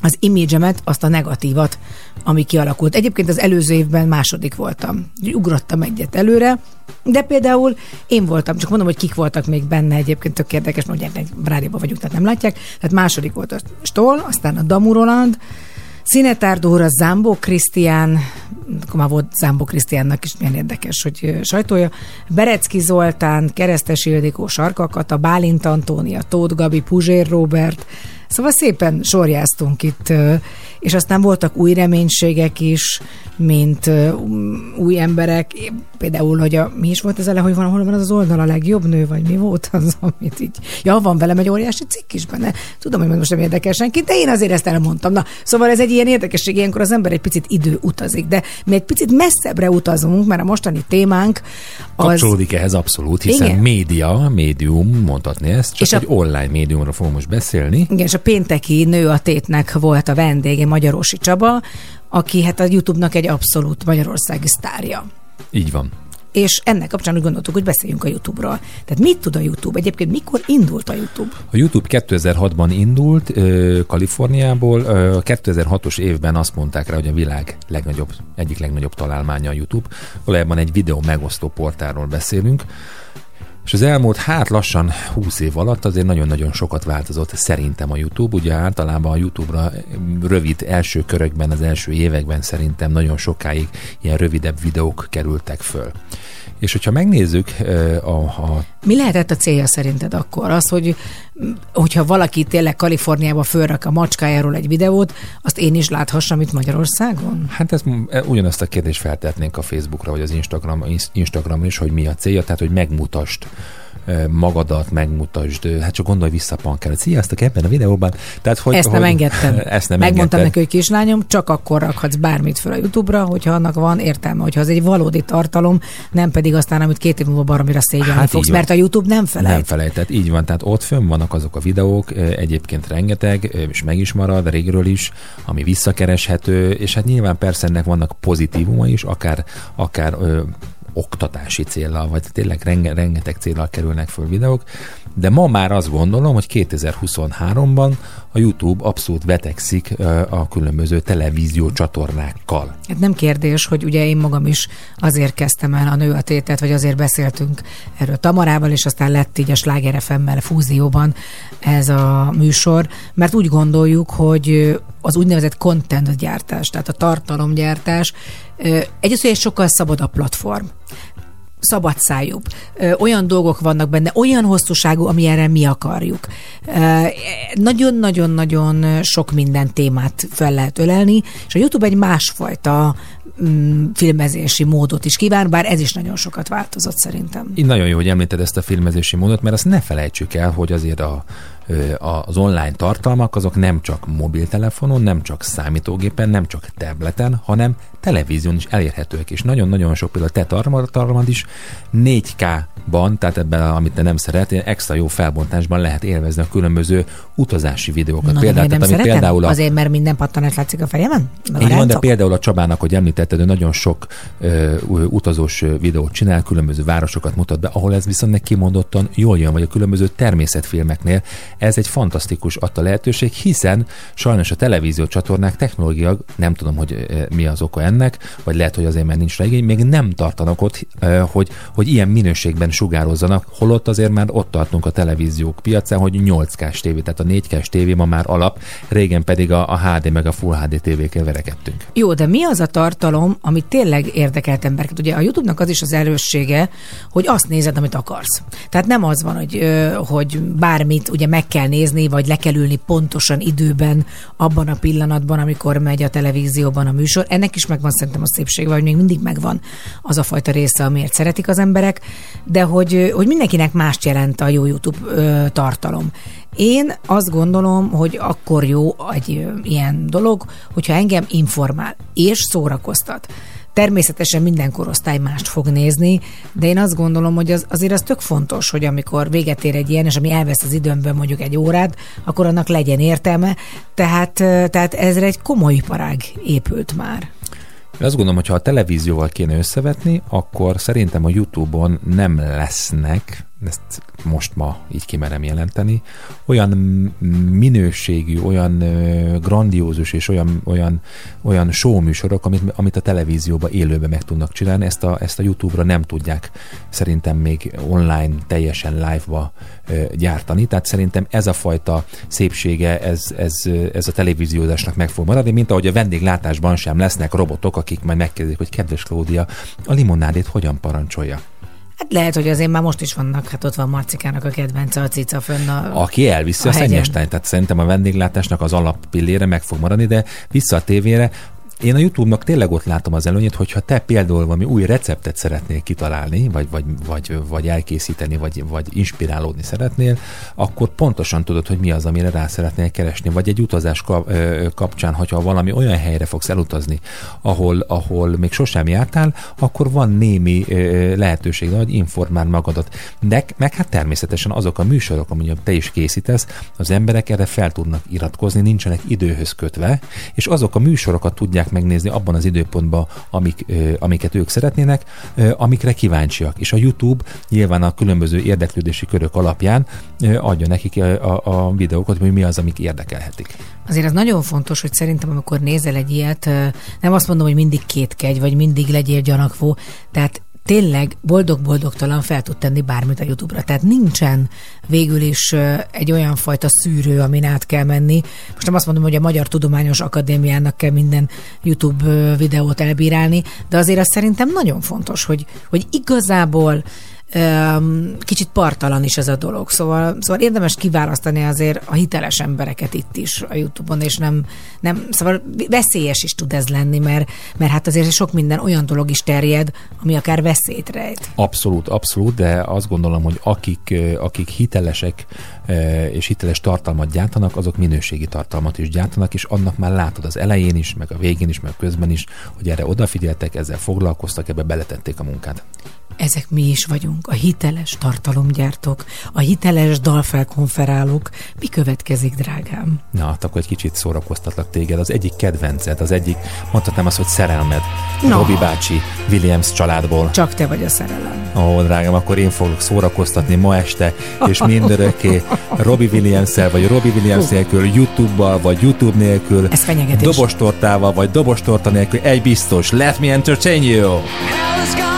az imidzsemet, azt a negatívat, ami kialakult. Egyébként az előző évben második voltam. Ugrottam egyet előre, de például én voltam, csak mondom, hogy kik voltak még benne egyébként, tök érdekes, mert ugye rádióban vagyunk, tehát nem látják. Tehát második volt a Stoll, aztán a Damu Roland, Szinetár Dóra, Zambó Krisztián, már volt Zámbó Krisztiánnak is milyen érdekes, hogy sajtója. Berecki Zoltán, Keresztes Ildikó, Sarkakata, Bálint Antónia, Tóth Gabi, Puzsér Robert, Szóval szépen sorjáztunk itt, és aztán voltak új reménységek is, mint ö, új emberek. Például, hogy a, mi is volt ez ele, hogy van, hol van az az oldal a legjobb nő, vagy mi volt az, amit így... Ja, van velem egy óriási cikk is benne. Tudom, hogy most nem érdekel senki, de én azért ezt elmondtam. Na, szóval ez egy ilyen érdekesség, ilyenkor az ember egy picit idő utazik, de mi egy picit messzebbre utazunk, mert a mostani témánk az... Kapcsolódik ehhez abszolút, hiszen Igen. média, médium, mondhatni ezt, csak És a- egy online médiumra fogunk most beszélni. Igen, és a pénteki nő a tétnek volt a vendége, Magyarosi Csaba, aki hát a YouTube-nak egy abszolút magyarországi sztárja. Így van. És ennek kapcsán úgy gondoltuk, hogy beszéljünk a YouTube-ról. Tehát mit tud a YouTube? Egyébként mikor indult a YouTube? A YouTube 2006-ban indult Kaliforniából. Ö, A 2006-os évben azt mondták rá, hogy a világ legnagyobb, egyik legnagyobb találmánya a YouTube. Valójában egy videó megosztó portálról beszélünk. És az elmúlt hát lassan 20 év alatt azért nagyon-nagyon sokat változott szerintem a YouTube. Ugye általában a YouTube-ra rövid első körökben, az első években szerintem nagyon sokáig ilyen rövidebb videók kerültek föl. És hogyha megnézzük a, a Mi lehetett a célja szerinted akkor? Az, hogy hogyha valaki tényleg Kaliforniába fölrak a macskájáról egy videót, azt én is láthassam itt Magyarországon? Hát ezt e, ugyanazt a kérdést feltehetnénk a Facebookra, vagy az Instagram, Instagramra is, hogy mi a célja, tehát hogy megmutasd e, magadat, megmutasd, hát csak gondolj vissza Pankár, sziasztok ebben a videóban. Tehát, hogy, Ezt nem hogy, engedtem. Ezt nem Megmondtam engedted. neki, hogy kislányom, csak akkor rakhatsz bármit fel a YouTube-ra, hogyha annak van értelme, hogyha az egy valódi tartalom, nem pedig aztán, amit két év múlva baromira szégyelni Hát fogsz, mert a YouTube nem felejt. Nem felejtett, így van. Tehát ott fönn vannak azok a videók, egyébként rengeteg, és meg is marad régről is, ami visszakereshető, és hát nyilván persze ennek vannak pozitívuma is, akár, akár oktatási célral, vagy tényleg renge, rengeteg célral kerülnek föl videók, de ma már azt gondolom, hogy 2023-ban a YouTube abszolút vetekszik a különböző televízió csatornákkal. Hát nem kérdés, hogy ugye én magam is azért kezdtem el a nő a tétet, vagy azért beszéltünk erről Tamarával, és aztán lett így a Sláger FM-mel fúzióban ez a műsor, mert úgy gondoljuk, hogy az úgynevezett content gyártás, tehát a tartalomgyártás, egyrészt, hogy egy sokkal szabadabb platform szabadszájúbb. Ö, Olyan dolgok vannak benne, olyan hosszúságú, amilyenre mi akarjuk. Nagyon-nagyon-nagyon sok minden témát fel lehet ölelni, és a YouTube egy másfajta mm, filmezési módot is kíván, bár ez is nagyon sokat változott szerintem. Így nagyon jó, hogy említed ezt a filmezési módot, mert azt ne felejtsük el, hogy azért a- az online tartalmak azok nem csak mobiltelefonon, nem csak számítógépen, nem csak tableten, hanem televízión is elérhetőek, és nagyon-nagyon sok például te tartalmad is 4K-ban, tehát ebben, amit te nem szeretnél, extra jó felbontásban lehet élvezni a különböző utazási videókat. Na, Például, tehát, szeretem? például a, Azért, mert minden pattanás látszik a fejemen? Így van, de például a Csabának, hogy említetted, ő nagyon sok ö, utazós videót csinál, különböző városokat mutat be, ahol ez viszont neki kimondottan jól jön, vagy a különböző természetfilmeknél. Ez egy fantasztikus adta lehetőség, hiszen sajnos a televízió csatornák technológiak, nem tudom, hogy mi az oka ennek, vagy lehet, hogy azért, mert nincs rá igény, még nem tartanak ott, hogy, hogy ilyen minőségben sugározzanak, holott azért már ott tartunk a televíziók piacán, hogy 8K-s tévé, tehát a 4K-s tévé ma már alap, régen pedig a, a HD meg a Full HD tévékkel verekedtünk. Jó, de mi az a tartalom, ami tényleg érdekelt embereket? Ugye a YouTube-nak az is az erőssége, hogy azt nézed, amit akarsz. Tehát nem az van, hogy, hogy bármit ugye meg kell nézni, vagy le kell ülni pontosan időben, abban a pillanatban, amikor megy a televízióban a műsor. Ennek is megvan szerintem a szépsége, vagy még mindig megvan az a fajta része, amiért szeretik az emberek, de hogy, hogy mindenkinek mást jelent a jó YouTube ö, tartalom. Én azt gondolom, hogy akkor jó egy ilyen dolog, hogyha engem informál és szórakoztat. Természetesen minden korosztály mást fog nézni, de én azt gondolom, hogy az, azért az tök fontos, hogy amikor véget ér egy ilyen, és ami elvesz az időmből mondjuk egy órát, akkor annak legyen értelme. Tehát, tehát ezre egy komoly iparág épült már. Én azt gondolom, hogy ha a televízióval kéne összevetni, akkor szerintem a YouTube-on nem lesznek ezt most ma így kimerem jelenteni, olyan minőségű, olyan grandiózus és olyan, olyan, olyan show műsorok, amit, amit a televízióban élőben meg tudnak csinálni, ezt a, ezt a YouTube-ra nem tudják szerintem még online, teljesen live-ba gyártani, tehát szerintem ez a fajta szépsége, ez, ez, ez a televíziózásnak meg fog maradni, mint ahogy a vendéglátásban sem lesznek robotok, akik majd megkérdezik, hogy kedves Klódia, a limonádét hogyan parancsolja. Hát lehet, hogy azért már most is vannak, hát ott van Marcikának a kedvence, a cica fönn a Aki elviszi a a, szennyestányt, tehát szerintem a vendéglátásnak az alappillére meg fog maradni, de vissza a tévére, én a YouTube-nak tényleg ott látom az előnyét, hogyha te például valami új receptet szeretnél kitalálni, vagy, vagy, vagy, vagy elkészíteni, vagy, vagy inspirálódni szeretnél, akkor pontosan tudod, hogy mi az, amire rá szeretnél keresni. Vagy egy utazás kapcsán, hogyha valami olyan helyre fogsz elutazni, ahol, ahol még sosem jártál, akkor van némi lehetőség, hogy informál magadat. De meg hát természetesen azok a műsorok, amelyek te is készítesz, az emberek erre fel tudnak iratkozni, nincsenek időhöz kötve, és azok a műsorokat tudják megnézni abban az időpontban, amik, amiket ők szeretnének, amikre kíváncsiak. És a YouTube nyilván a különböző érdeklődési körök alapján adja nekik a, a videókat, hogy mi az, amik érdekelhetik. Azért az nagyon fontos, hogy szerintem, amikor nézel egy ilyet, nem azt mondom, hogy mindig kétkedj, vagy mindig legyél gyanakvó, tehát tényleg boldog-boldogtalan fel tud tenni bármit a YouTube-ra. Tehát nincsen végül is egy olyan fajta szűrő, amin át kell menni. Most nem azt mondom, hogy a Magyar Tudományos Akadémiának kell minden YouTube videót elbírálni, de azért az szerintem nagyon fontos, hogy, hogy igazából kicsit partalan is ez a dolog. Szóval, szóval érdemes kiválasztani azért a hiteles embereket itt is a YouTube-on, és nem, nem szóval veszélyes is tud ez lenni, mert, mert hát azért sok minden olyan dolog is terjed, ami akár veszélyt rejt. Abszolút, abszolút, de azt gondolom, hogy akik, akik hitelesek és hiteles tartalmat gyártanak, azok minőségi tartalmat is gyártanak, és annak már látod az elején is, meg a végén is, meg közben is, hogy erre odafigyeltek, ezzel foglalkoztak, ebbe beletették a munkát. Ezek mi is vagyunk, a hiteles tartalomgyártók, a hiteles dalfelkonferálók. Mi következik, drágám? Na, hát akkor egy kicsit szórakoztatlak téged. Az egyik kedvenced, az egyik, mondhatnám azt, hogy szerelmed, no. Robi bácsi, Williams családból. Csak te vagy a szerelem. Ó, drágám, akkor én fogok szórakoztatni ma este, és mindörökké Robi williams vagy Robi Williams nélkül, YouTube-bal, vagy YouTube nélkül, Ez fenyegetés. dobostortával, vagy dobostorta nélkül, egy biztos, let me entertain you! Hell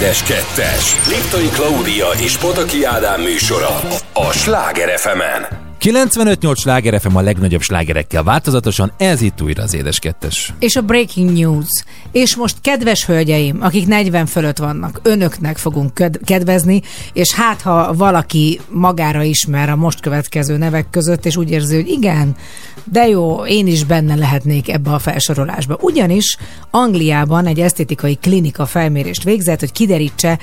Édes Kettes. Liptai Klaudia és Pataki Ádám műsora a Sláger fm 95-8 sláger FM a legnagyobb slágerekkel változatosan, ez itt újra az édes kettes. És a breaking news. És most kedves hölgyeim, akik 40 fölött vannak, önöknek fogunk ked- kedvezni, és hát ha valaki magára ismer a most következő nevek között, és úgy érzi, hogy igen, de jó, én is benne lehetnék ebbe a felsorolásba. Ugyanis Angliában egy esztétikai klinika felmérést végzett, hogy kiderítse,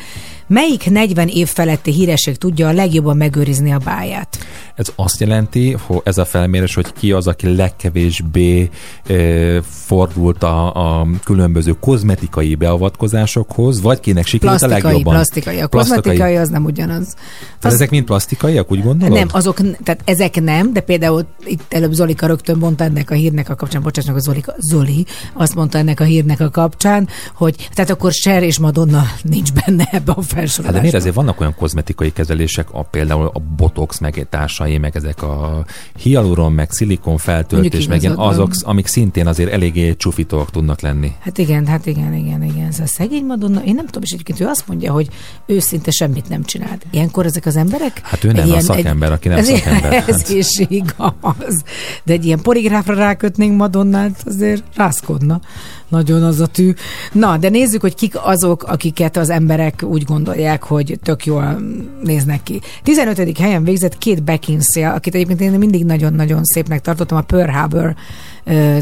melyik 40 év feletti híresség tudja a legjobban megőrizni a báját. Ez azt jelenti, hogy ez a felmérés, hogy ki az, aki legkevésbé e, fordult a, a különböző kozmetikai beavatkozásokhoz, vagy kinek sikerült a Plastikai, legjobban. plastikai. A kozmetikai az nem ugyanaz. Tehát ezek mind plastikaiak, úgy gondolod? Nem, azok, tehát ezek nem, de például itt előbb Zolika rögtön mondta ennek a hírnek a kapcsán, bocsáss meg a Zolika, Zoli azt mondta ennek a hírnek a kapcsán, hogy tehát akkor Cher és Madonna nincs benne ebbe a Hát de miért ezért vannak olyan kozmetikai kezelések, a, például a botox, meg társai, meg ezek a hialuron, meg szilikon feltöltés, meg ilyen azok, amik szintén azért eléggé csufitóak tudnak lenni. Hát igen, hát igen, igen, igen. Ez a szegény Madonna, én nem tudom, és egyébként ő azt mondja, hogy ő szinte semmit nem csinált. Ilyenkor ezek az emberek... Hát ő nem a szakember, aki nem ez, szakember. Ez Hát. is igaz. De egy ilyen poligráfra rákötnénk Madonnát, azért rászkodna. Nagyon az a tű. Na, de nézzük, hogy kik azok, akiket az emberek úgy gondolják, hogy tök jól néznek ki. 15. helyen végzett két Beckinsale, akit egyébként én mindig nagyon-nagyon szépnek tartottam, a Pearl Harbor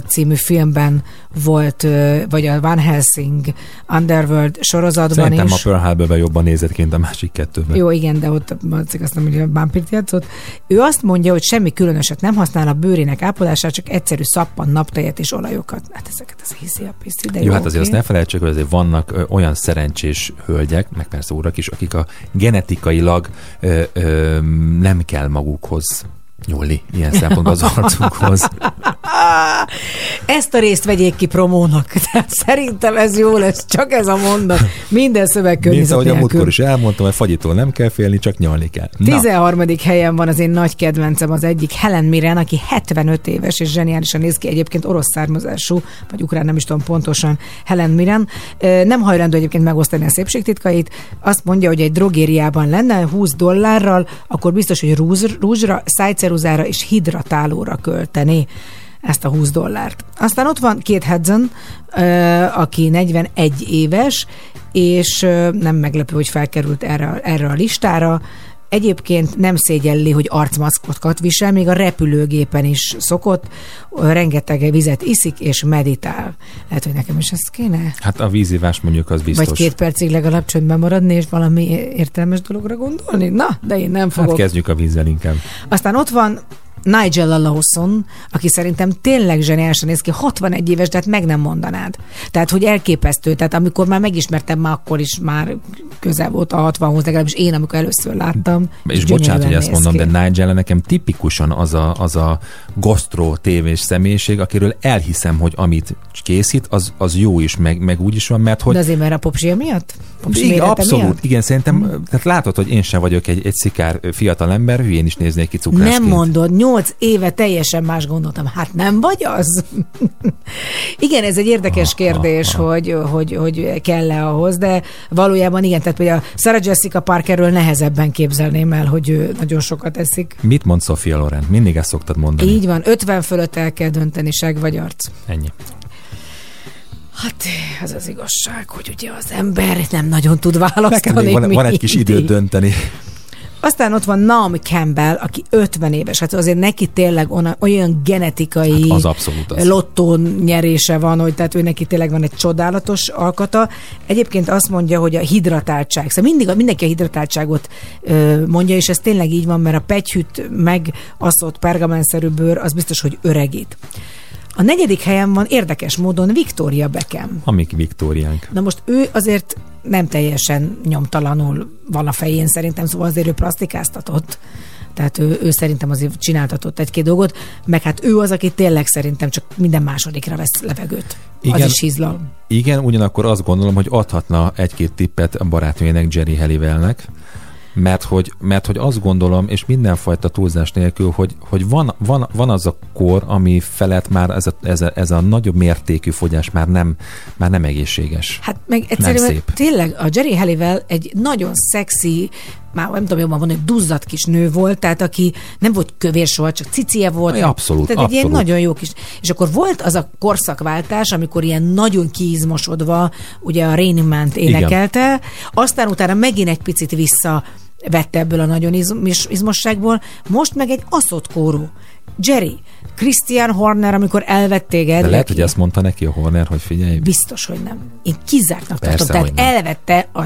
című filmben volt, vagy a Van Helsing Underworld sorozatban Szerintem is. a Pearl Harborben jobban nézett ki, a másik kettőben. Jó, igen, de ott Marcik azt nem, hogy a vámpírt játszott. Ő azt mondja, hogy semmi különöset nem használ a bőrének ápolására, csak egyszerű szappan, naptejet és olajokat. Hát ezeket az hiszi a piszi, de Jó, jó, hát azért oké. azt ne felejtsük, hogy azért vannak olyan szerencsés hölgyek, meg persze urak is, akik a genetikailag ö, ö, nem kell magukhoz nyúlni ilyen szempontból az arcukhoz. Ezt a részt vegyék ki promónak. Tehát szerintem ez jó lesz, csak ez a mondat. Minden Mint szövegkörnyezet ahogy a nélkül. múltkor is elmondtam, hogy fagyitól nem kell félni, csak nyalni kell. Na, 13. helyen van az én nagy kedvencem, az egyik Helen Mirren, aki 75 éves és zseniálisan néz ki, egyébként orosz származású, vagy ukrán, nem is tudom pontosan, Helen Mirren. Nem hajlandó egyébként megosztani a szépségtitkait. Azt mondja, hogy egy drogériában lenne 20 dollárral, akkor biztos, hogy rúz, rúzsra, szájceruzára és hidratálóra költeni ezt a 20 dollárt. Aztán ott van Kate Hudson, aki 41 éves, és nem meglepő, hogy felkerült erre, erre a listára. Egyébként nem szégyelli, hogy arcmaszkokat visel, még a repülőgépen is szokott, rengeteg vizet iszik és meditál. Lehet, hogy nekem is ezt kéne? hát a vízivás mondjuk az biztos. Vagy két percig legalább csöndben maradni, és valami értelmes dologra gondolni? Na, de én nem fogok. Hát kezdjük a vízzel inkább. Aztán ott van Nigel Lawson, aki szerintem tényleg zseniálisan néz ki, 61 éves, de hát meg nem mondanád. Tehát, hogy elképesztő. Tehát amikor már megismertem, már akkor is már közel volt a 60-hoz, legalábbis én, amikor először láttam. És bocsánat, hogy ezt mondom, ki. de Nigel nekem tipikusan az a, az a gasztró tévés személyiség, akiről elhiszem, hogy amit készít, az, az jó is, meg, meg úgy is van, mert hogy De azért, mert a popsia miatt? Popsi igen, abszolút, miatt? igen, szerintem, tehát látod, hogy én sem vagyok egy, egy szikár fiatal ember, hülyén is néznék ki cukrászként. Nem mondod, nyolc éve teljesen más gondoltam. Hát nem vagy az? igen, ez egy érdekes kérdés, hogy, hogy, hogy kell-e ahhoz, de valójában igen, tehát például Sarah Jessica Parkerről nehezebben képzelném el, hogy ő nagyon sokat eszik. Mit mond Sofia Loren? Mindig ezt szoktad mondani. Így van, 50 fölött el kell dönteni, seg vagy arc. Ennyi. Hát ez az igazság, hogy ugye az ember nem nagyon tud választani. Nekem van, van egy kis időt dönteni. Aztán ott van Naomi Campbell, aki 50 éves, hát azért neki tényleg olyan genetikai Hát az abszolút az. lottó nyerése van, hogy tehát ő neki tényleg van egy csodálatos alkata. Egyébként azt mondja, hogy a hidratáltság, szóval mindig, mindenki a hidratáltságot mondja, és ez tényleg így van, mert a pegyhűt meg aszott pergamenszerű bőr, az biztos, hogy öregít. A negyedik helyen van érdekes módon Victoria Beckham. Amik Viktóriánk. Na most ő azért nem teljesen nyomtalanul van a fején szerintem, szóval azért ő plastikáztatott. Tehát ő, ő szerintem azért csináltatott egy-két dolgot, meg hát ő az, aki tényleg szerintem csak minden másodikra vesz levegőt. Igen. Az is hízlal. Igen, ugyanakkor azt gondolom, hogy adhatna egy-két tippet a barátnőjének, Jerry Halliwellnek, mert hogy, mert hogy azt gondolom, és mindenfajta túlzás nélkül, hogy, hogy van, van, van az a kor, ami felett már ez a, ez, a, ez a nagyobb mértékű fogyás már nem, már nem egészséges. Hát meg nem egyszerűen szép. tényleg a Jerry Halliwell egy nagyon szexi, már nem tudom jobban mondani, duzzadt kis nő volt, tehát aki nem volt kövér soha, csak cicie volt. Aj, abszolút, Tehát egy ilyen abszolút. nagyon jó kis. És akkor volt az a korszakváltás, amikor ilyen nagyon kiizmosodva ugye a Raining Man-t énekelte, aztán utána megint egy picit vissza vette ebből a nagyon izm- izmosságból, most meg egy aszott kóró. Jerry, Christian Horner, amikor elvett téged, De lehet, hogy ezt mondta neki a Horner, hogy figyelj, Biztos, hogy nem. Én kizártnak Persze, tartom. Tehát nem. elvette a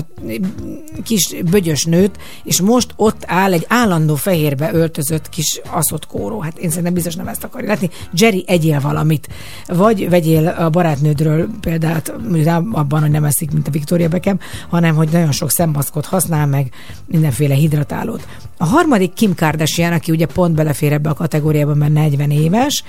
kis bögyös nőt, és most ott áll egy állandó fehérbe öltözött kis aszott kóró. Hát én szerintem biztos nem ezt akarja látni. Jerry, egyél valamit. Vagy vegyél a barátnődről példát, abban, hogy nem eszik, mint a Victoria Beckham, hanem, hogy nagyon sok szemmaszkot használ meg, mindenféle hidratálót. A harmadik Kim Kardashian, aki ugye pont belefér ebbe a kategóriába, mert 40 éves,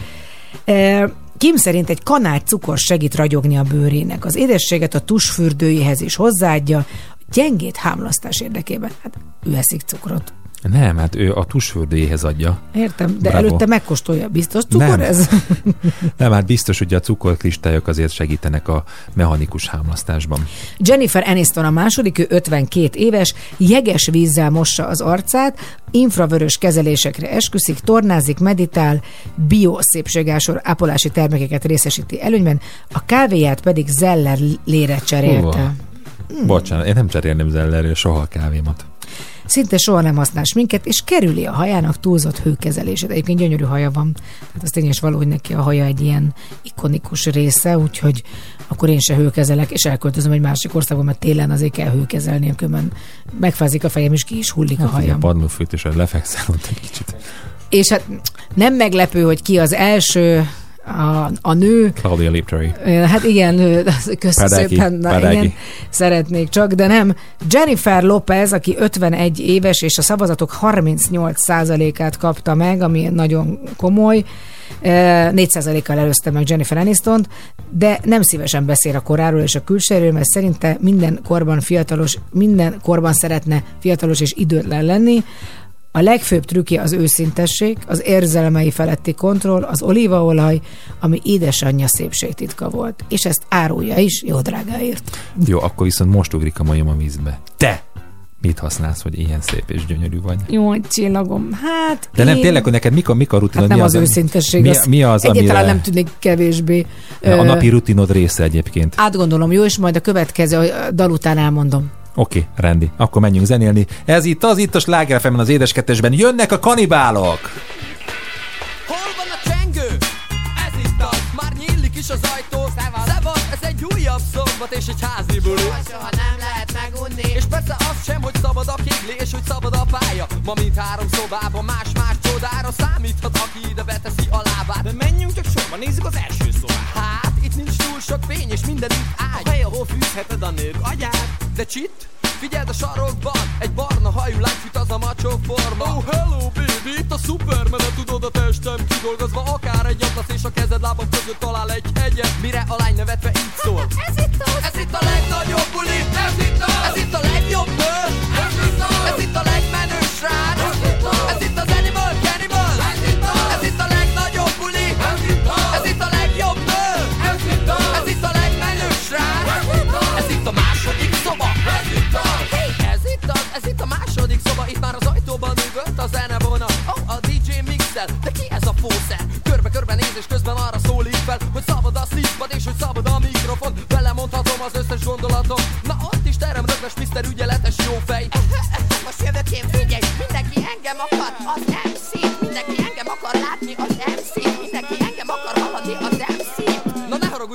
Kim szerint egy kanál cukor segít ragyogni a bőrének. Az édességet a tusfürdőjéhez is hozzáadja, gyengét hámlasztás érdekében. Hát ő eszik cukrot. Nem, hát ő a tusfürdőjéhez adja. Értem, de Bravo. előtte megkóstolja. Biztos cukor Nem. ez? Nem, hát biztos, hogy a cukorkristályok azért segítenek a mechanikus hámlasztásban. Jennifer Aniston a második, ő 52 éves, jeges vízzel mossa az arcát, infravörös kezelésekre esküszik, tornázik, meditál, bioszépségásor ápolási termékeket részesíti előnyben, a kávéját pedig zeller lére cserélte. Hova? Bocsánat, én nem cserélném zellerről soha a kávémat. Szinte soha nem használ sminket, és kerüli a hajának túlzott hőkezelését. Egyébként gyönyörű haja van. Tehát az tény és való, hogy neki a haja egy ilyen ikonikus része, úgyhogy akkor én se hőkezelek, és elköltözöm egy másik országba, mert télen azért kell hőkezelni, különben megfázik a fejem, és ki is hullik a Hát, a hajam. padlófűt és lefekszel ott egy kicsit. És hát nem meglepő, hogy ki az első a, a nő, Claudia Liptori. Ö, Hát igen, köszönöm szépen, na igen, szeretnék csak, de nem. Jennifer Lopez, aki 51 éves, és a szavazatok 38%-át kapta meg, ami nagyon komoly, Ö, 4%-kal előzte meg Jennifer Aniston, de nem szívesen beszél a koráról és a külsejéről, mert szerinte minden korban fiatalos, minden korban szeretne fiatalos és időtlen lenni. A legfőbb trükkje az őszintesség, az érzelmei feletti kontroll, az olívaolaj, ami édesanyja szépségtitka volt. És ezt árulja is, jó drágáért. Jó, akkor viszont most ugrik a majom a vízbe. Te! Mit használsz, hogy ilyen szép és gyönyörű vagy? Jó, csillagom. Hát De nem, én- tényleg, hogy neked mik a, mik a rutinod? Hát nem mi az, az őszintesség. Mi, az mi az, egyáltalán amire nem tűnik kevésbé. a napi rutinod része egyébként? Átgondolom, jó, és majd a következő ö, dal után elmondom. Oké, okay, rendi. Akkor menjünk zenélni. Ez itt az itt a Sláger az édeskettesben. Jönnek a kanibálok! Hol van a csengő? Ez itt az, már nyílik is az ajtó Szevasz, ez egy újabb szombat és egy házi buli Soha, soha nem lehet megunni És persze az sem, hogy szabad a kégli és hogy szabad a pálya Ma mint három szobában más-más csodára számíthat, aki ide beteszi a lábát De menjünk csak sorba, nézzük az első szobát Hát, itt nincs túl sok fény és minden itt ágy. A hely, ahol fűzheted a nők agyát? De csit, Figyeld a sarokban, egy barna hajú lány süt az a macsó forma. Oh hello baby, itt a Superman, tudod a testem kidolgozva. Akár egy atlasz és a kezed lábam között talál egy hegyet. Mire a lány nevetve így szól? Ez itt az, ez itt a legnagyobb buli Ez itt az, ez itt a legjobb nő Ez itt az, ez itt a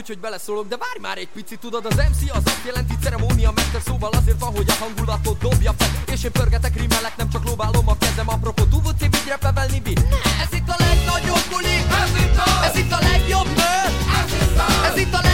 Haragudj, hogy beleszólok, de várj már egy picit Tudod, az MC az azt jelenti ceremónia mester Szóval azért van, hogy a hangulatot dobja fel. És én pörgetek, rimelek, nem csak lóbálom a kezem Apropó, tu vuci vidre pevelni vi Ez itt a legnagyobb buli! Ez itt a, ez itt a legjobb nő Ez itt a, ez itt a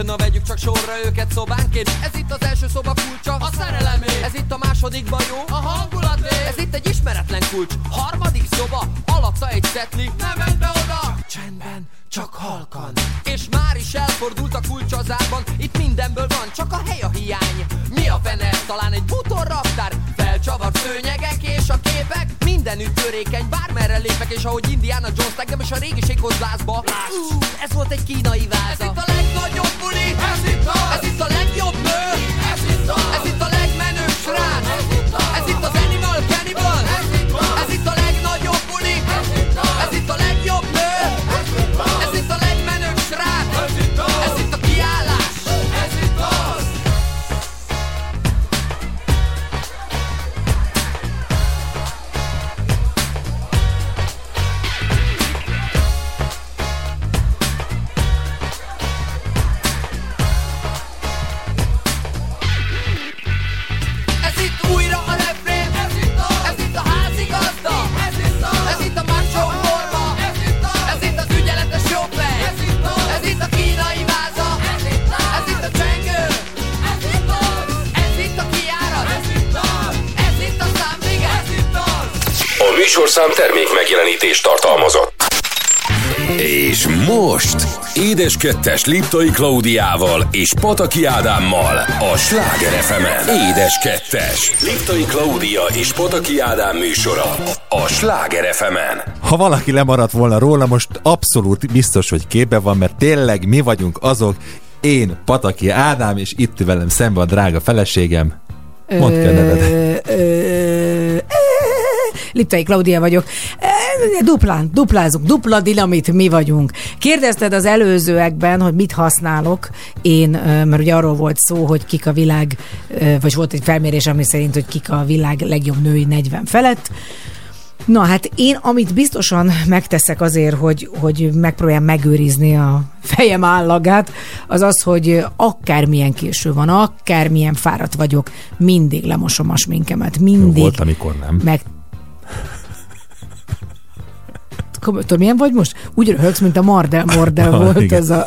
másként Na vegyük csak sorra őket szobánként. Ez itt az első szoba kulcsa, a szerelemé. Ez itt a másodikban jó, a hangulaté. Ez itt egy ismeretlen kulcs, harmadik szoba. Alatta egy szetli, nem menj be oda! Csendben, csak halkan. És már is elfordult a kulcs az árban. Itt mindenből van, csak a hely a hiány. Mi a fene? Talán egy bútorraktár Mindenütt törékeny, bármerre lépek És ahogy Indiana Jones engem is a régiséghoz lázba uh, Ez volt egy kínai váza Ez itt a legnagyobb buli. Ez itt az Ez itt a legjobb nő Ez itt az Ez itt műsorszám termék megjelenítést tartalmazott. És most Édes Kettes Liptai Klaudiával és Pataki Ádámmal a Sláger fm Édes Kettes Liptai Klaudia és Pataki Ádám műsora a Sláger fm Ha valaki lemaradt volna róla, most abszolút biztos, hogy képbe van, mert tényleg mi vagyunk azok, én, Pataki Ádám, és itt velem szembe a drága feleségem. Mondd ki a neved. Liptai Klaudia vagyok. Ö, Duplán, duplázunk, dupla dinamit mi vagyunk. Kérdezted az előzőekben, hogy mit használok én, ö, mert ugye arról volt szó, hogy kik a világ, ö, vagy volt egy felmérés, ami szerint, hogy kik a világ legjobb női 40 felett. Na hát én, amit biztosan megteszek azért, hogy, hogy megpróbáljam megőrizni a fejem állagát, az az, hogy akármilyen késő van, akármilyen fáradt vagyok, mindig lemosom a sminkemet, mindig. Volt, amikor nem. Meg... Tudod, milyen vagy most? Úgy röhögsz, mint a Mardel Mordel Ah, volt igen. ez a...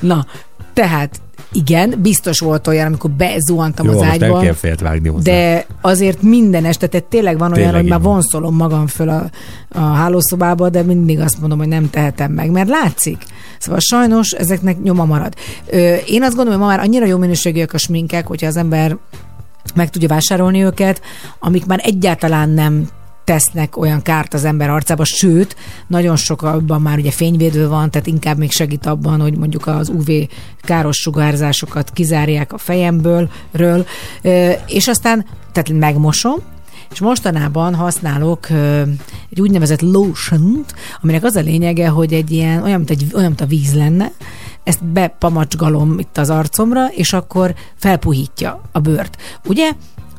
Na, tehát igen, biztos volt olyan, amikor bezuhantam Jó, az most ágyba. nem kell fejet vágni hozzá. De azért minden este, tehát tényleg van olyan, Tényleg hogy már vonszolom magam föl a, a hálószobába, de mindig azt mondom, hogy nem tehetem meg, mert látszik. Szóval sajnos ezeknek nyoma marad. Ö, én azt gondolom, hogy ma már annyira jó minőségűek a sminkek, hogyha az ember meg tudja vásárolni őket, amik már egyáltalán nem tesznek olyan kárt az ember arcába, sőt, nagyon sokabban már ugye fényvédő van, tehát inkább még segít abban, hogy mondjuk az UV káros sugárzásokat kizárják a fejemből, ről, és aztán, tehát megmosom, és mostanában használok egy úgynevezett lotion aminek az a lényege, hogy egy ilyen, olyan, mint, egy, olyan, mint a víz lenne, ezt bepamacsgalom itt az arcomra, és akkor felpuhítja a bőrt. Ugye?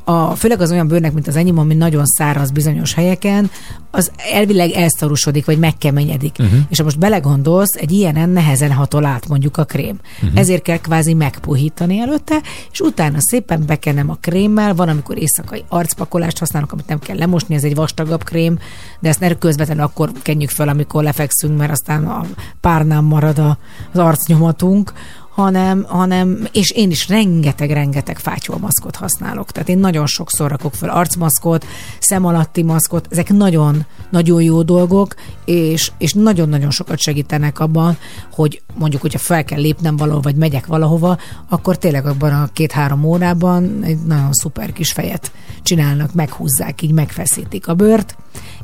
A, főleg az olyan bőrnek, mint az enyém, ami nagyon száraz bizonyos helyeken, az elvileg elszarusodik, vagy megkeményedik. Uh-huh. És ha most belegondolsz, egy ilyenen nehezen hatol át mondjuk a krém. Uh-huh. Ezért kell kvázi megpuhítani előtte, és utána szépen bekenem a krémmel, van, amikor éjszakai arcpakolást használok, amit nem kell lemosni, ez egy vastagabb krém, de ezt ne közvetlenül akkor kenjük fel, amikor lefekszünk, mert aztán a párnám marad a, az arcnyomatunk, hanem, hanem, és én is rengeteg-rengeteg fátyolmaszkot használok. Tehát én nagyon sokszor rakok fel arcmaszkot, szem alatti maszkot, ezek nagyon, nagyon jó dolgok, és, és nagyon-nagyon sokat segítenek abban, hogy mondjuk, hogyha fel kell lépnem valahol, vagy megyek valahova, akkor tényleg abban a két-három órában egy nagyon szuper kis fejet csinálnak, meghúzzák, így megfeszítik a bőrt,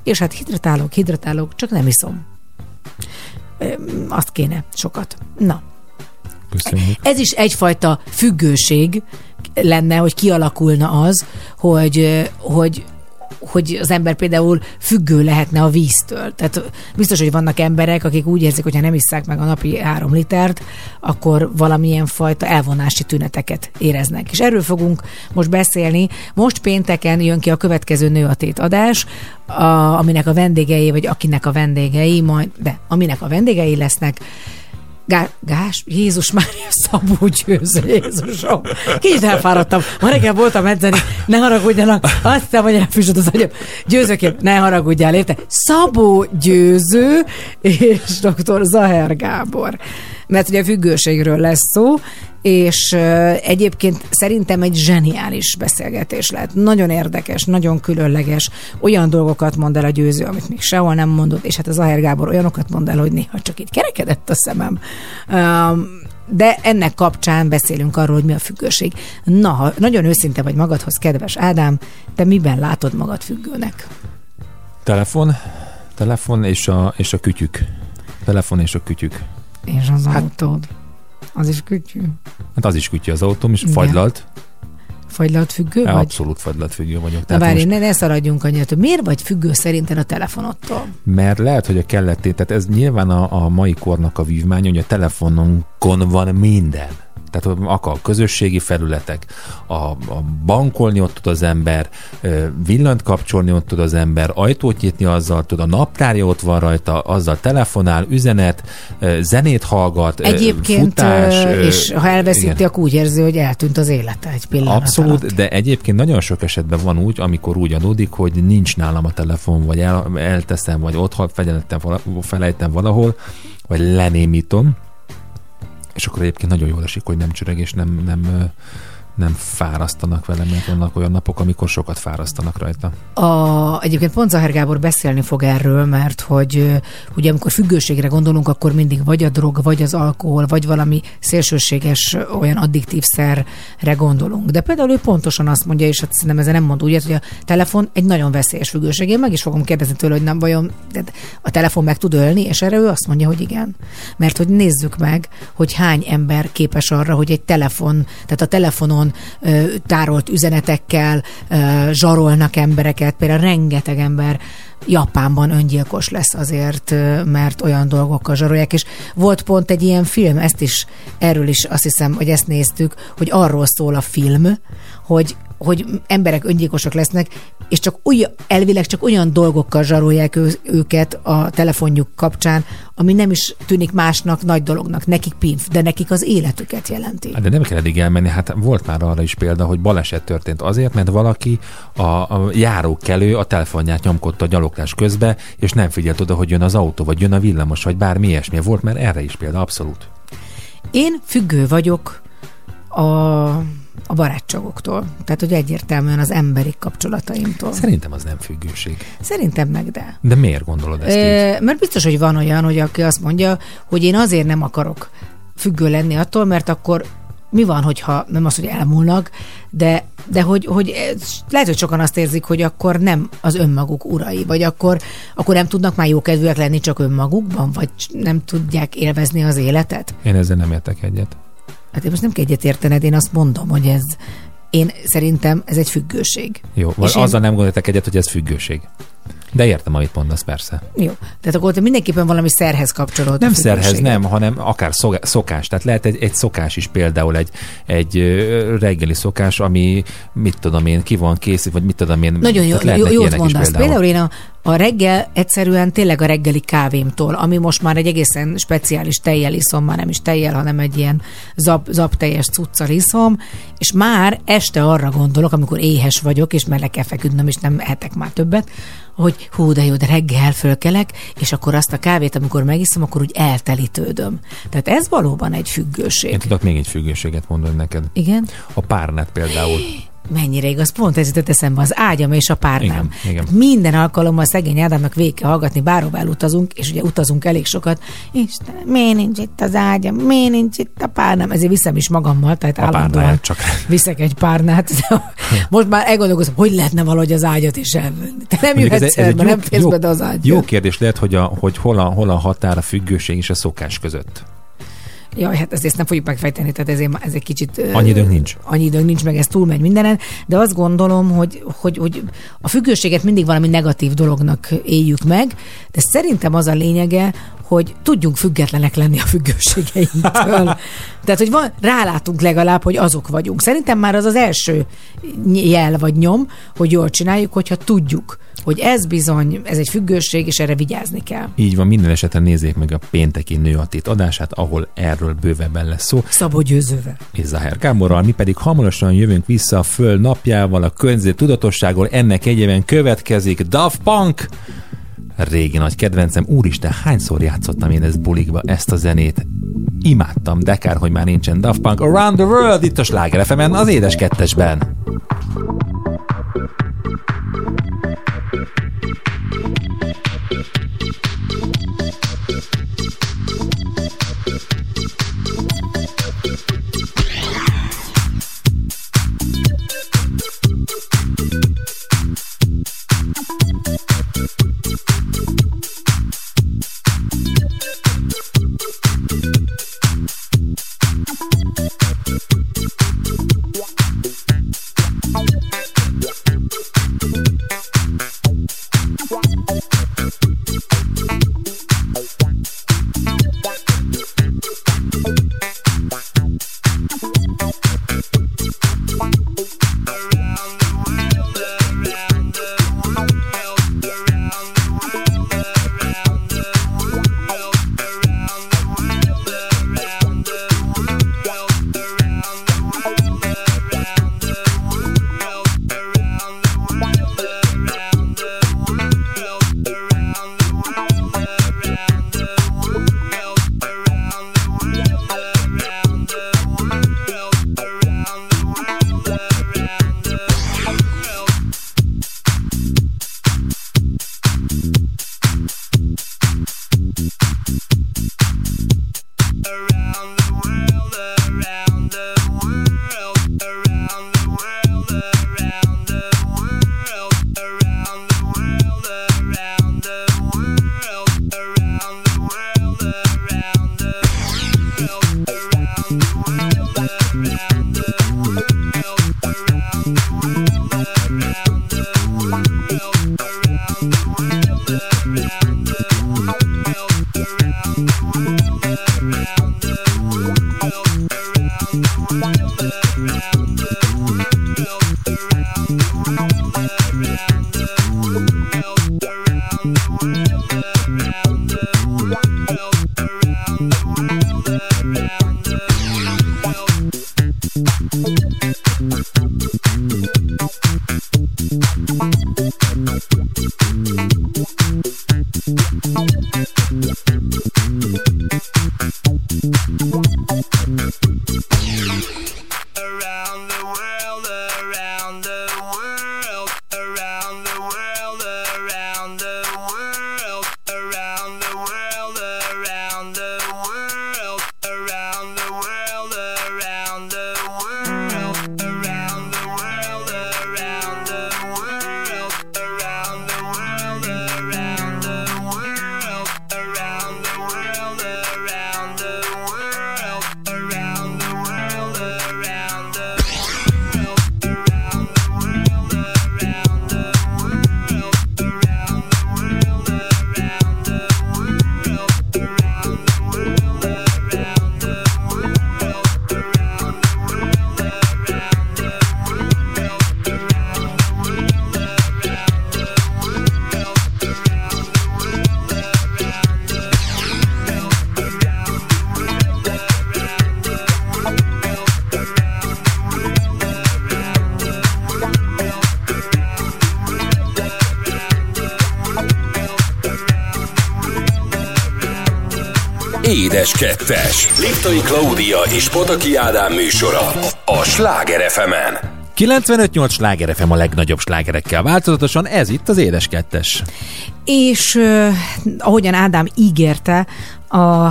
és hát hidratálok, hidratálok, csak nem iszom. Azt kéne sokat. Na, Köszönjük. ez is egyfajta függőség lenne, hogy kialakulna az, hogy, hogy hogy az ember például függő lehetne a víztől. Tehát biztos, hogy vannak emberek, akik úgy érzik, hogy ha nem isszák meg a napi három litert, akkor valamilyen fajta elvonási tüneteket éreznek. És erről fogunk most beszélni. Most pénteken jön ki a következő nő a tét adás, a, aminek a vendégei, vagy akinek a vendégei, majd, de aminek a vendégei lesznek, Gá, Gás, Jézus Mária, Szabó Győző, Jézusom. Kicsit elfáradtam. Ma reggel voltam edzeni, ne haragudjanak, azt hiszem, hogy elfüsöd az agyam. Győzőkém, ne haragudjál, érte? Szabó Győző és dr. Zaher Gábor. mert ugye a függőségről lesz szó, és egyébként szerintem egy zseniális beszélgetés lett. Nagyon érdekes, nagyon különleges. Olyan dolgokat mond el a győző, amit még sehol nem mondott, és hát az Aher Gábor olyanokat mond el, hogy néha csak így kerekedett a szemem. De ennek kapcsán beszélünk arról, hogy mi a függőség. Na, ha nagyon őszinte vagy magadhoz, kedves Ádám, te miben látod magad függőnek? Telefon, telefon és a, és a kütyük. Telefon és a kütyük. És az hát, autód. Az is kütyű. Hát az is kütyű az autóm, és Igen. fagylalt. Függő vagy? Abszolút fagylalt függő vagyok. Na várj, most- ne, ne szaradjunk annyit. Miért vagy függő szerinted a telefonodtól? Mert lehet, hogy a kelleté, tehát ez nyilván a, a mai kornak a vívmánya, hogy a telefonunkon van minden. Tehát akar közösségi felületek, a, a bankolni ott tud az ember, villant kapcsolni ott tud az ember, ajtót nyitni azzal tud, a naptárja ott van rajta, azzal telefonál, üzenet, zenét hallgat, Egyébként, futás. és ha elveszíti, igen. akkor úgy érzi, hogy eltűnt az élete egy pillanat Abszolút, alatt. de egyébként nagyon sok esetben van úgy, amikor úgy adódik, hogy nincs nálam a telefon, vagy el, elteszem, vagy vala- felejtem valahol, vagy lenémítom, és akkor egyébként nagyon jól esik, hogy nem csörög, és nem, nem, nem fárasztanak vele, mert vannak olyan napok, amikor sokat fárasztanak rajta. A, egyébként pont Zahár Gábor beszélni fog erről, mert hogy ugye amikor függőségre gondolunk, akkor mindig vagy a drog, vagy az alkohol, vagy valami szélsőséges olyan addiktív szerre gondolunk. De például ő pontosan azt mondja, és hát szerintem ezzel nem mond úgy, hogy a telefon egy nagyon veszélyes függőség. Én meg is fogom kérdezni tőle, hogy nem vajon a telefon meg tud ölni, és erre ő azt mondja, hogy igen. Mert hogy nézzük meg, hogy hány ember képes arra, hogy egy telefon, tehát a telefonon ö, tárolt üzenetekkel zsarolnak embereket, például rengeteg ember Japánban öngyilkos lesz azért, mert olyan dolgokkal zsarolják, és volt pont egy ilyen film, ezt is, erről is azt hiszem, hogy ezt néztük, hogy arról szól a film, hogy hogy emberek öngyilkosok lesznek, és csak olyan, elvileg csak olyan dolgokkal zsarolják ő, őket a telefonjuk kapcsán, ami nem is tűnik másnak nagy dolognak. Nekik pinf, de nekik az életüket jelenti. Hát De nem kell eddig elmenni, hát volt már arra is példa, hogy baleset történt azért, mert valaki a, a járókelő a telefonját nyomkodta a gyaloglás közbe, és nem figyelt oda, hogy jön az autó, vagy jön a villamos, vagy bármi ilyesmi. Volt már erre is példa, abszolút. Én függő vagyok a, a barátságoktól. Tehát, hogy egyértelműen az emberi kapcsolataimtól. Szerintem az nem függőség. Szerintem meg de. De miért gondolod ezt így? Ö, mert biztos, hogy van olyan, hogy aki azt mondja, hogy én azért nem akarok függő lenni attól, mert akkor mi van, hogyha nem az, hogy elmúlnak, de, de hogy, hogy lehet, hogy sokan azt érzik, hogy akkor nem az önmaguk urai, vagy akkor, akkor nem tudnak már jókedvűek lenni csak önmagukban, vagy nem tudják élvezni az életet. Én ezzel nem értek egyet. Hát én most nem kell egyet értened, én azt mondom, hogy ez, én szerintem ez egy függőség. Jó, És azzal nem gondoltak egyet, hogy ez függőség. De értem, amit mondasz, persze. Jó. Tehát akkor te mindenképpen valami szerhez kapcsolódsz. Nem szerhez, nem, hanem akár szok- szokás. Tehát lehet egy, egy szokás is például egy, egy reggeli szokás, ami mit tudom én, ki van készít, vagy mit tudom én. Nagyon jó, jó, jót mondasz. Például én a, a reggel egyszerűen tényleg a reggeli kávémtól, ami most már egy egészen speciális tejjel iszom, már nem is tejjel, hanem egy ilyen zap, zapteljes cuccal iszom, és már este arra gondolok, amikor éhes vagyok, és már le kell feküdnöm, és nem ehetek már többet, hogy hú, de jó, de reggel fölkelek, és akkor azt a kávét, amikor megiszom, akkor úgy eltelítődöm. Tehát ez valóban egy függőség. Én tudok még egy függőséget mondani neked. Igen? A párnet például. Mennyire igaz, pont ez jutott eszembe, az ágyam és a párnám. Igen, igen. Hát Minden alkalommal szegény Ádámnak végig kell hallgatni, bárhová elutazunk, és ugye utazunk elég sokat. Istenem, miért nincs itt az ágyam, miért nincs itt a párnám? Ezért viszem is magammal, tehát A állandóan csak. viszek egy párnát. Most már elgondolkozom, hogy lehetne valahogy az ágyat is elvenni. Te nem ez jöhetsz ez el, egy mert jó- nem férsz be az ágyba. Jó kérdés lehet, hogy, a, hogy hol, a, hol a határ a függőség és a szokás között. Jaj, hát ezt, ezt nem fogjuk megfejteni, tehát ezért ez egy kicsit... Annyi időnk nincs. Annyi időnk nincs, meg ez túlmegy mindenen, de azt gondolom, hogy, hogy, hogy a függőséget mindig valami negatív dolognak éljük meg, de szerintem az a lényege, hogy tudjunk függetlenek lenni a függőségeinktől. Tehát, hogy van, rálátunk legalább, hogy azok vagyunk. Szerintem már az az első jel vagy nyom, hogy jól csináljuk, hogyha tudjuk, hogy ez bizony, ez egy függőség, és erre vigyázni kell. Így van, minden esetben nézzék meg a pénteki nőatét adását, ahol erről bővebben lesz szó. Szabó győzővel. és Zahár Gáborral, mi pedig hamarosan jövünk vissza a föld napjával, a környezet tudatosságról, ennek egyében következik Daft Punk, régi nagy kedvencem. Úristen, hányszor játszottam én ezt bulikba, ezt a zenét. Imádtam, de kár, hogy már nincsen Daft Punk Around the World itt a Sláger az édes kettesben. Thank you. Édes Kettes. Liptai Klaudia és Pataki Ádám műsora a Sláger fm 95-8 Sláger FM a legnagyobb slágerekkel változatosan, ez itt az Édes Kettes. És uh, ahogyan Ádám ígérte, a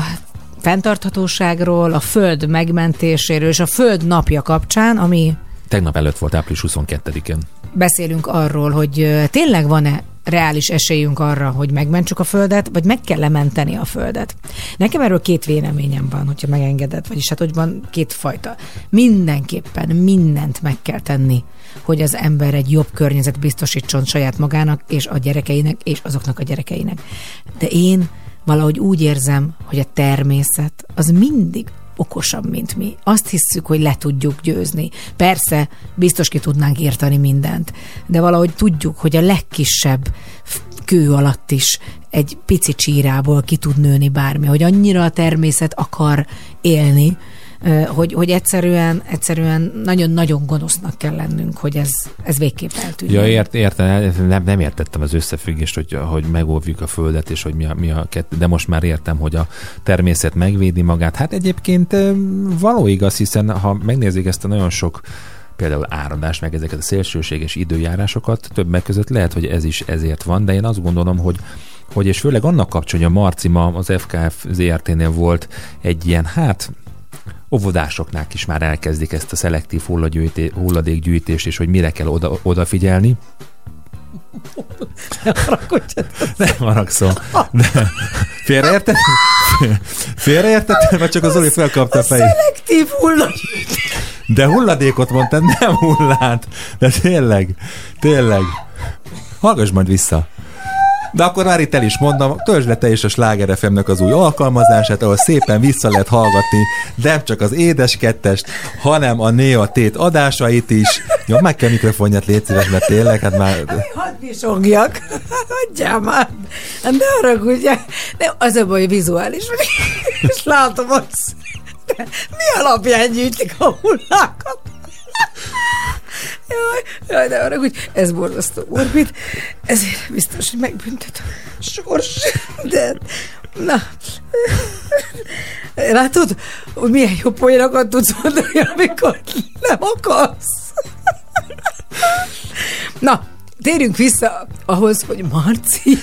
fenntarthatóságról, a föld megmentéséről és a föld napja kapcsán, ami Tegnap előtt volt április 22-én. beszélünk arról, hogy tényleg van-e reális esélyünk arra, hogy megmentsük a Földet, vagy meg kell lementeni a Földet. Nekem erről két véleményem van, hogyha megengeded, vagyis hát hogy van két fajta. Mindenképpen mindent meg kell tenni, hogy az ember egy jobb környezet biztosítson saját magának, és a gyerekeinek, és azoknak a gyerekeinek. De én valahogy úgy érzem, hogy a természet az mindig okosabb, mint mi. Azt hisszük, hogy le tudjuk győzni. Persze, biztos ki tudnánk írtani mindent, de valahogy tudjuk, hogy a legkisebb kő alatt is egy pici csírából ki tud nőni bármi, hogy annyira a természet akar élni, hogy, hogy egyszerűen, egyszerűen nagyon-nagyon gonosznak kell lennünk, hogy ez, ez végképp eltűnjön. Ja, ért, értem, nem, nem értettem az összefüggést, hogy, hogy megóvjuk a Földet, és hogy mi a, mi a kettő, de most már értem, hogy a természet megvédi magát. Hát egyébként való igaz, hiszen ha megnézik ezt a nagyon sok például áradás, meg ezeket a szélsőséges időjárásokat, többek között lehet, hogy ez is ezért van, de én azt gondolom, hogy hogy és főleg annak kapcsán, hogy a Marci ma az FKF ZRT-nél volt egy ilyen, hát óvodásoknál is már elkezdik ezt a szelektív hulladékgyűjtést, és hogy mire kell oda, odafigyelni. Nem haragszom. De félreértettem? Félreértettem, vagy csak az Zoli felkapta a fejét? Szelektív hulladék. De hulladékot mondtad, nem hullát. De tényleg, tényleg. Hallgass majd vissza. De akkor már itt el is mondom, töltsd le te is a Sláger FM-nek az új alkalmazását, ahol szépen vissza lehet hallgatni nem csak az édes kettest, hanem a Néa Tét adásait is. Jó, meg kell mikrofonját, légy szíves, mert tényleg, hát már... Hadd visogjak. Hagyjál már. Hát Ne haragudjál. De az a baj, vizuális. És látom, hogy mi alapján gyűjtik a hullákat. Jaj, jaj, de arra, hogy ez borzasztó morbid, ezért biztos, hogy megbüntet a sors, de na, látod, hogy milyen jó poénokat tudsz mondani, amikor nem akarsz. Na, térjünk vissza ahhoz, hogy Marci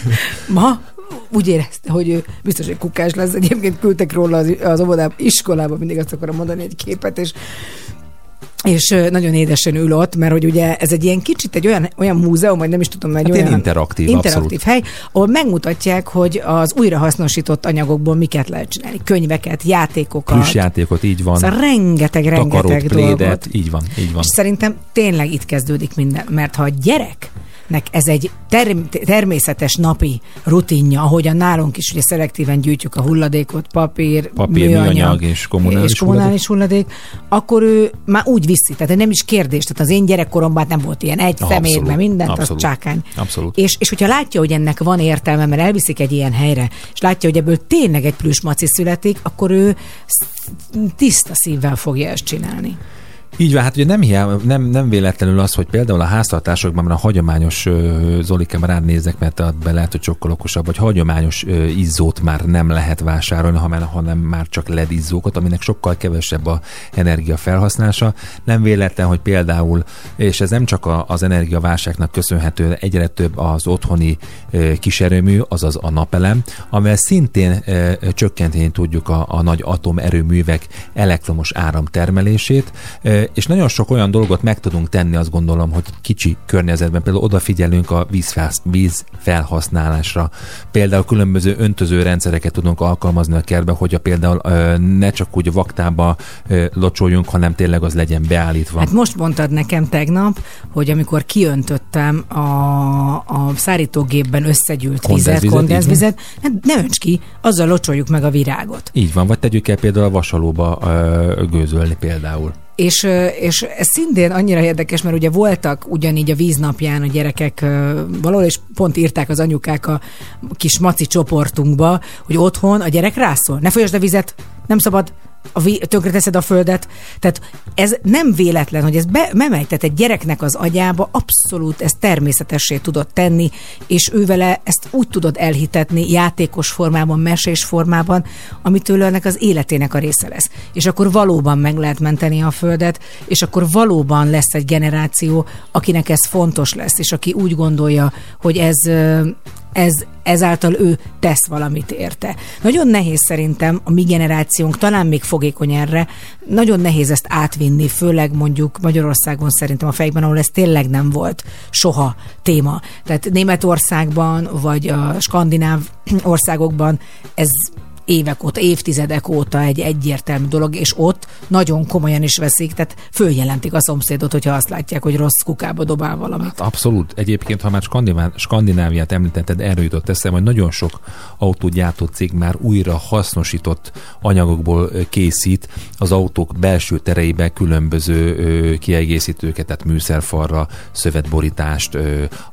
ma úgy érezte, hogy ő biztos, hogy kukás lesz. Egyébként küldtek róla az, az óvodába, iskolába, mindig azt akarom mondani egy képet, és és nagyon édesen ül ott, mert hogy ugye ez egy ilyen kicsit egy olyan, olyan múzeum, vagy nem is tudom, egy Hát olyan interaktív, interaktív abszolút. hely, ahol megmutatják, hogy az újrahasznosított anyagokból miket lehet csinálni. Könyveket, játékokat. Plüssjátékot, így van. Szóval rengeteg, rengeteg Takarót, dolgot. plédet, így van, így van. És szerintem tényleg itt kezdődik minden, mert ha a gyerek nek ez egy term- természetes napi rutinja, ahogyan nálunk is ugye szelektíven gyűjtjük a hulladékot, papír, Papír, műanyag és kommunális és kommunális hulladék. akkor ő már úgy viszi, tehát nem is kérdés. Tehát az én gyerekkoromban nem volt ilyen egy szemér, mert mindent, az abszolút, csákány. abszolút. És, és hogyha látja, hogy ennek van értelme, mert elviszik egy ilyen helyre, és látja, hogy ebből tényleg egy plusz maci születik, akkor ő sz- tiszta szívvel fogja ezt csinálni. Így van, hát ugye nem, hiába, nem, nem véletlenül az, hogy például a háztartásokban, a hagyományos Zolikám rád nézek, mert be lehet, hogy sokkal okosabb, vagy hagyományos izzót már nem lehet vásárolni, hanem, hanem már csak LED izzókat, aminek sokkal kevesebb a energia felhasználása. Nem véletlen, hogy például, és ez nem csak a, az energiaválságnak köszönhető, egyre több az otthoni kiserőmű, azaz a napelem, amivel szintén csökkenteni tudjuk a, a nagy atomerőművek elektromos áramtermelését, és nagyon sok olyan dolgot meg tudunk tenni, azt gondolom, hogy kicsi környezetben például odafigyelünk a víz felhasználásra. Például különböző öntöző rendszereket tudunk alkalmazni a kertbe, hogy a például ne csak úgy vaktába locsoljunk, hanem tényleg az legyen beállítva. Hát most mondtad nekem tegnap, hogy amikor kiöntöttem a, a szárítógépben összegyűlt vizet, kondenzvizet, hát ne önts ki, azzal locsoljuk meg a virágot. Így van, vagy tegyük el például a vasalóba ö, gőzölni például. És, és ez szintén annyira érdekes, mert ugye voltak ugyanígy a víznapján a gyerekek valahol, és pont írták az anyukák a kis maci csoportunkba, hogy otthon a gyerek rászól. Ne folyasd a vizet, nem szabad, a ví- tönkreteszed a földet. Tehát ez nem véletlen, hogy ez be, egy gyereknek az agyába abszolút ez természetessé tudod tenni, és ő vele ezt úgy tudod elhitetni játékos formában, mesés formában, amitől ennek az életének a része lesz. És akkor valóban meg lehet menteni a földet, és akkor valóban lesz egy generáció, akinek ez fontos lesz, és aki úgy gondolja, hogy ez ez, ezáltal ő tesz valamit érte. Nagyon nehéz szerintem a mi generációnk, talán még fogékony erre, nagyon nehéz ezt átvinni, főleg mondjuk Magyarországon szerintem a fejekben, ahol ez tényleg nem volt soha téma. Tehát Németországban, vagy a skandináv országokban ez évek óta, évtizedek óta egy egyértelmű dolog, és ott nagyon komolyan is veszik, tehát följelentik a szomszédot, hogyha azt látják, hogy rossz kukába dobál valamit. Abszolút. Egyébként, ha már Skandinává- Skandináviát említetted, erről jutott eszem, hogy nagyon sok autógyártó cég már újra hasznosított anyagokból készít az autók belső tereibe különböző kiegészítőket, tehát műszerfalra, szövetborítást,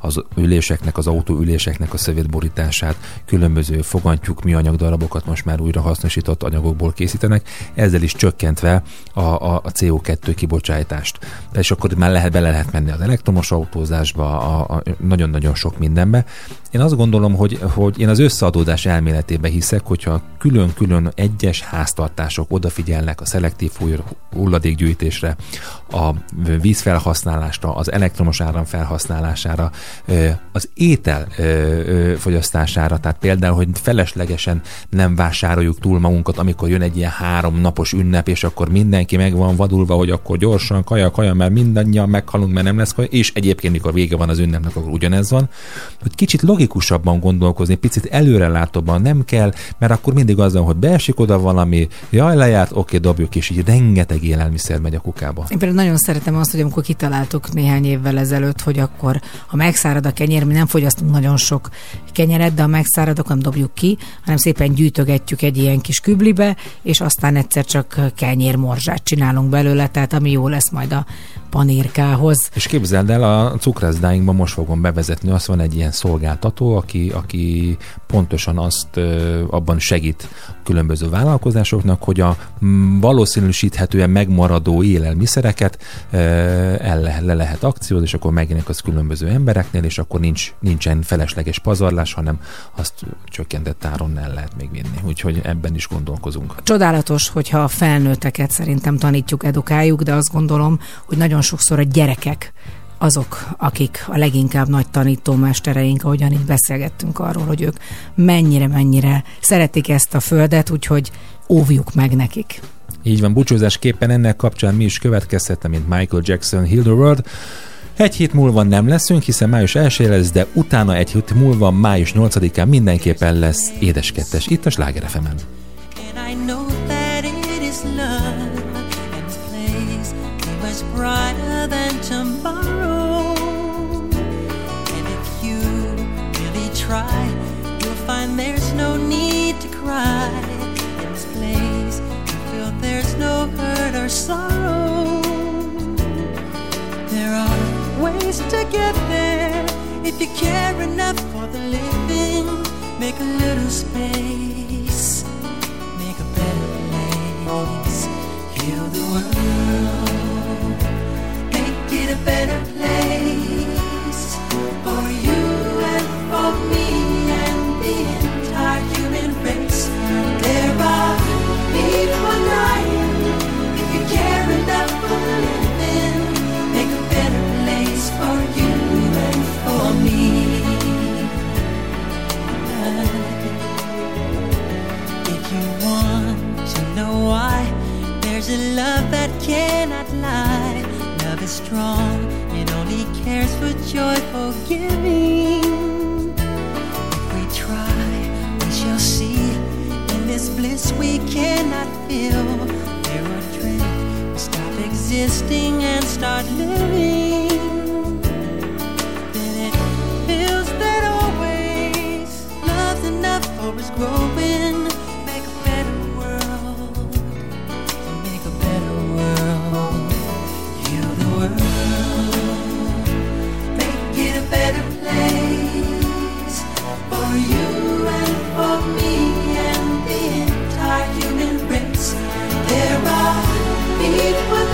az üléseknek, az autóüléseknek a szövetborítását, különböző fogantyúk, műanyag darabokat most már újrahasznosított anyagokból készítenek, ezzel is csökkentve a, a, a CO2 kibocsátást. És akkor már lehet, bele lehet menni az elektromos autózásba, a, a, nagyon-nagyon sok mindenbe. Én azt gondolom, hogy, hogy én az összeadódás elméletébe hiszek, hogyha külön-külön egyes háztartások odafigyelnek a szelektív hulladékgyűjtésre, a vízfelhasználásra, az elektromos áram felhasználására, az étel fogyasztására, tehát például, hogy feleslegesen nem vásároljuk túl magunkat, amikor jön egy ilyen három napos ünnep, és akkor mindenki meg van vadulva, hogy akkor gyorsan kaja, kaja, mert mindannyian meghalunk, mert nem lesz kaja, és egyébként, mikor vége van az ünnepnek, akkor ugyanez van, hogy kicsit logikusabban gondolkozni, picit előrelátóban nem kell, mert akkor mindig az hogy beesik oda valami, jaj, lejárt, oké, dobjuk, és így rengeteg élelmiszer megy a kukába. Én például nagyon szeretem azt, hogy amikor kitaláltuk néhány évvel ezelőtt, hogy akkor, ha megszárad a kenyér, mi nem fogyasztunk nagyon sok kenyeret, de ha megszárad, akkor nem dobjuk ki, hanem szépen gyűjtögetjük egy ilyen kis küblibe, és aztán egyszer csak kenyérmorzsát csinálunk belőle, tehát ami jó lesz majd a panírkához. És képzeld el, a cukrászdáinkban most fogom bevezetni, azt van egy ilyen szolgáltató, aki, aki pontosan azt abban segít különböző vállalkozásoknak, hogy a valószínűsíthetően megmaradó élelmiszereket el le, le lehet akciózni, és akkor megjelenik az különböző embereknél, és akkor nincs, nincsen felesleges pazarlás, hanem azt csökkentett áron el lehet még vinni. Úgyhogy ebben is gondolkozunk. Csodálatos, hogyha a felnőtteket szerintem tanítjuk, edukáljuk, de azt gondolom, hogy nagyon sokszor a gyerekek azok, akik a leginkább nagy tanítómestereink, ahogyan így beszélgettünk arról, hogy ők mennyire-mennyire szeretik ezt a földet, úgyhogy óvjuk meg nekik. Így van, búcsúzásképpen ennek kapcsán mi is következtettem, mint Michael Jackson Heal the World. Egy hét múlva nem leszünk, hiszen május 1 lesz, de utána egy hét múlva, május 8-án mindenképpen lesz édeskettes itt a Sláger fm hurt sorrow. There are ways to get there if you care enough for the living. Make a little space, make a better place, heal the world make it a better place there's a love that cannot lie love is strong, it only cares for joyful giving. If we try, we shall see. In this bliss we cannot feel. There are dread, we stop existing and start living. Then it feels that always love's enough for us. Better place for you and for me and the entire human race. There are people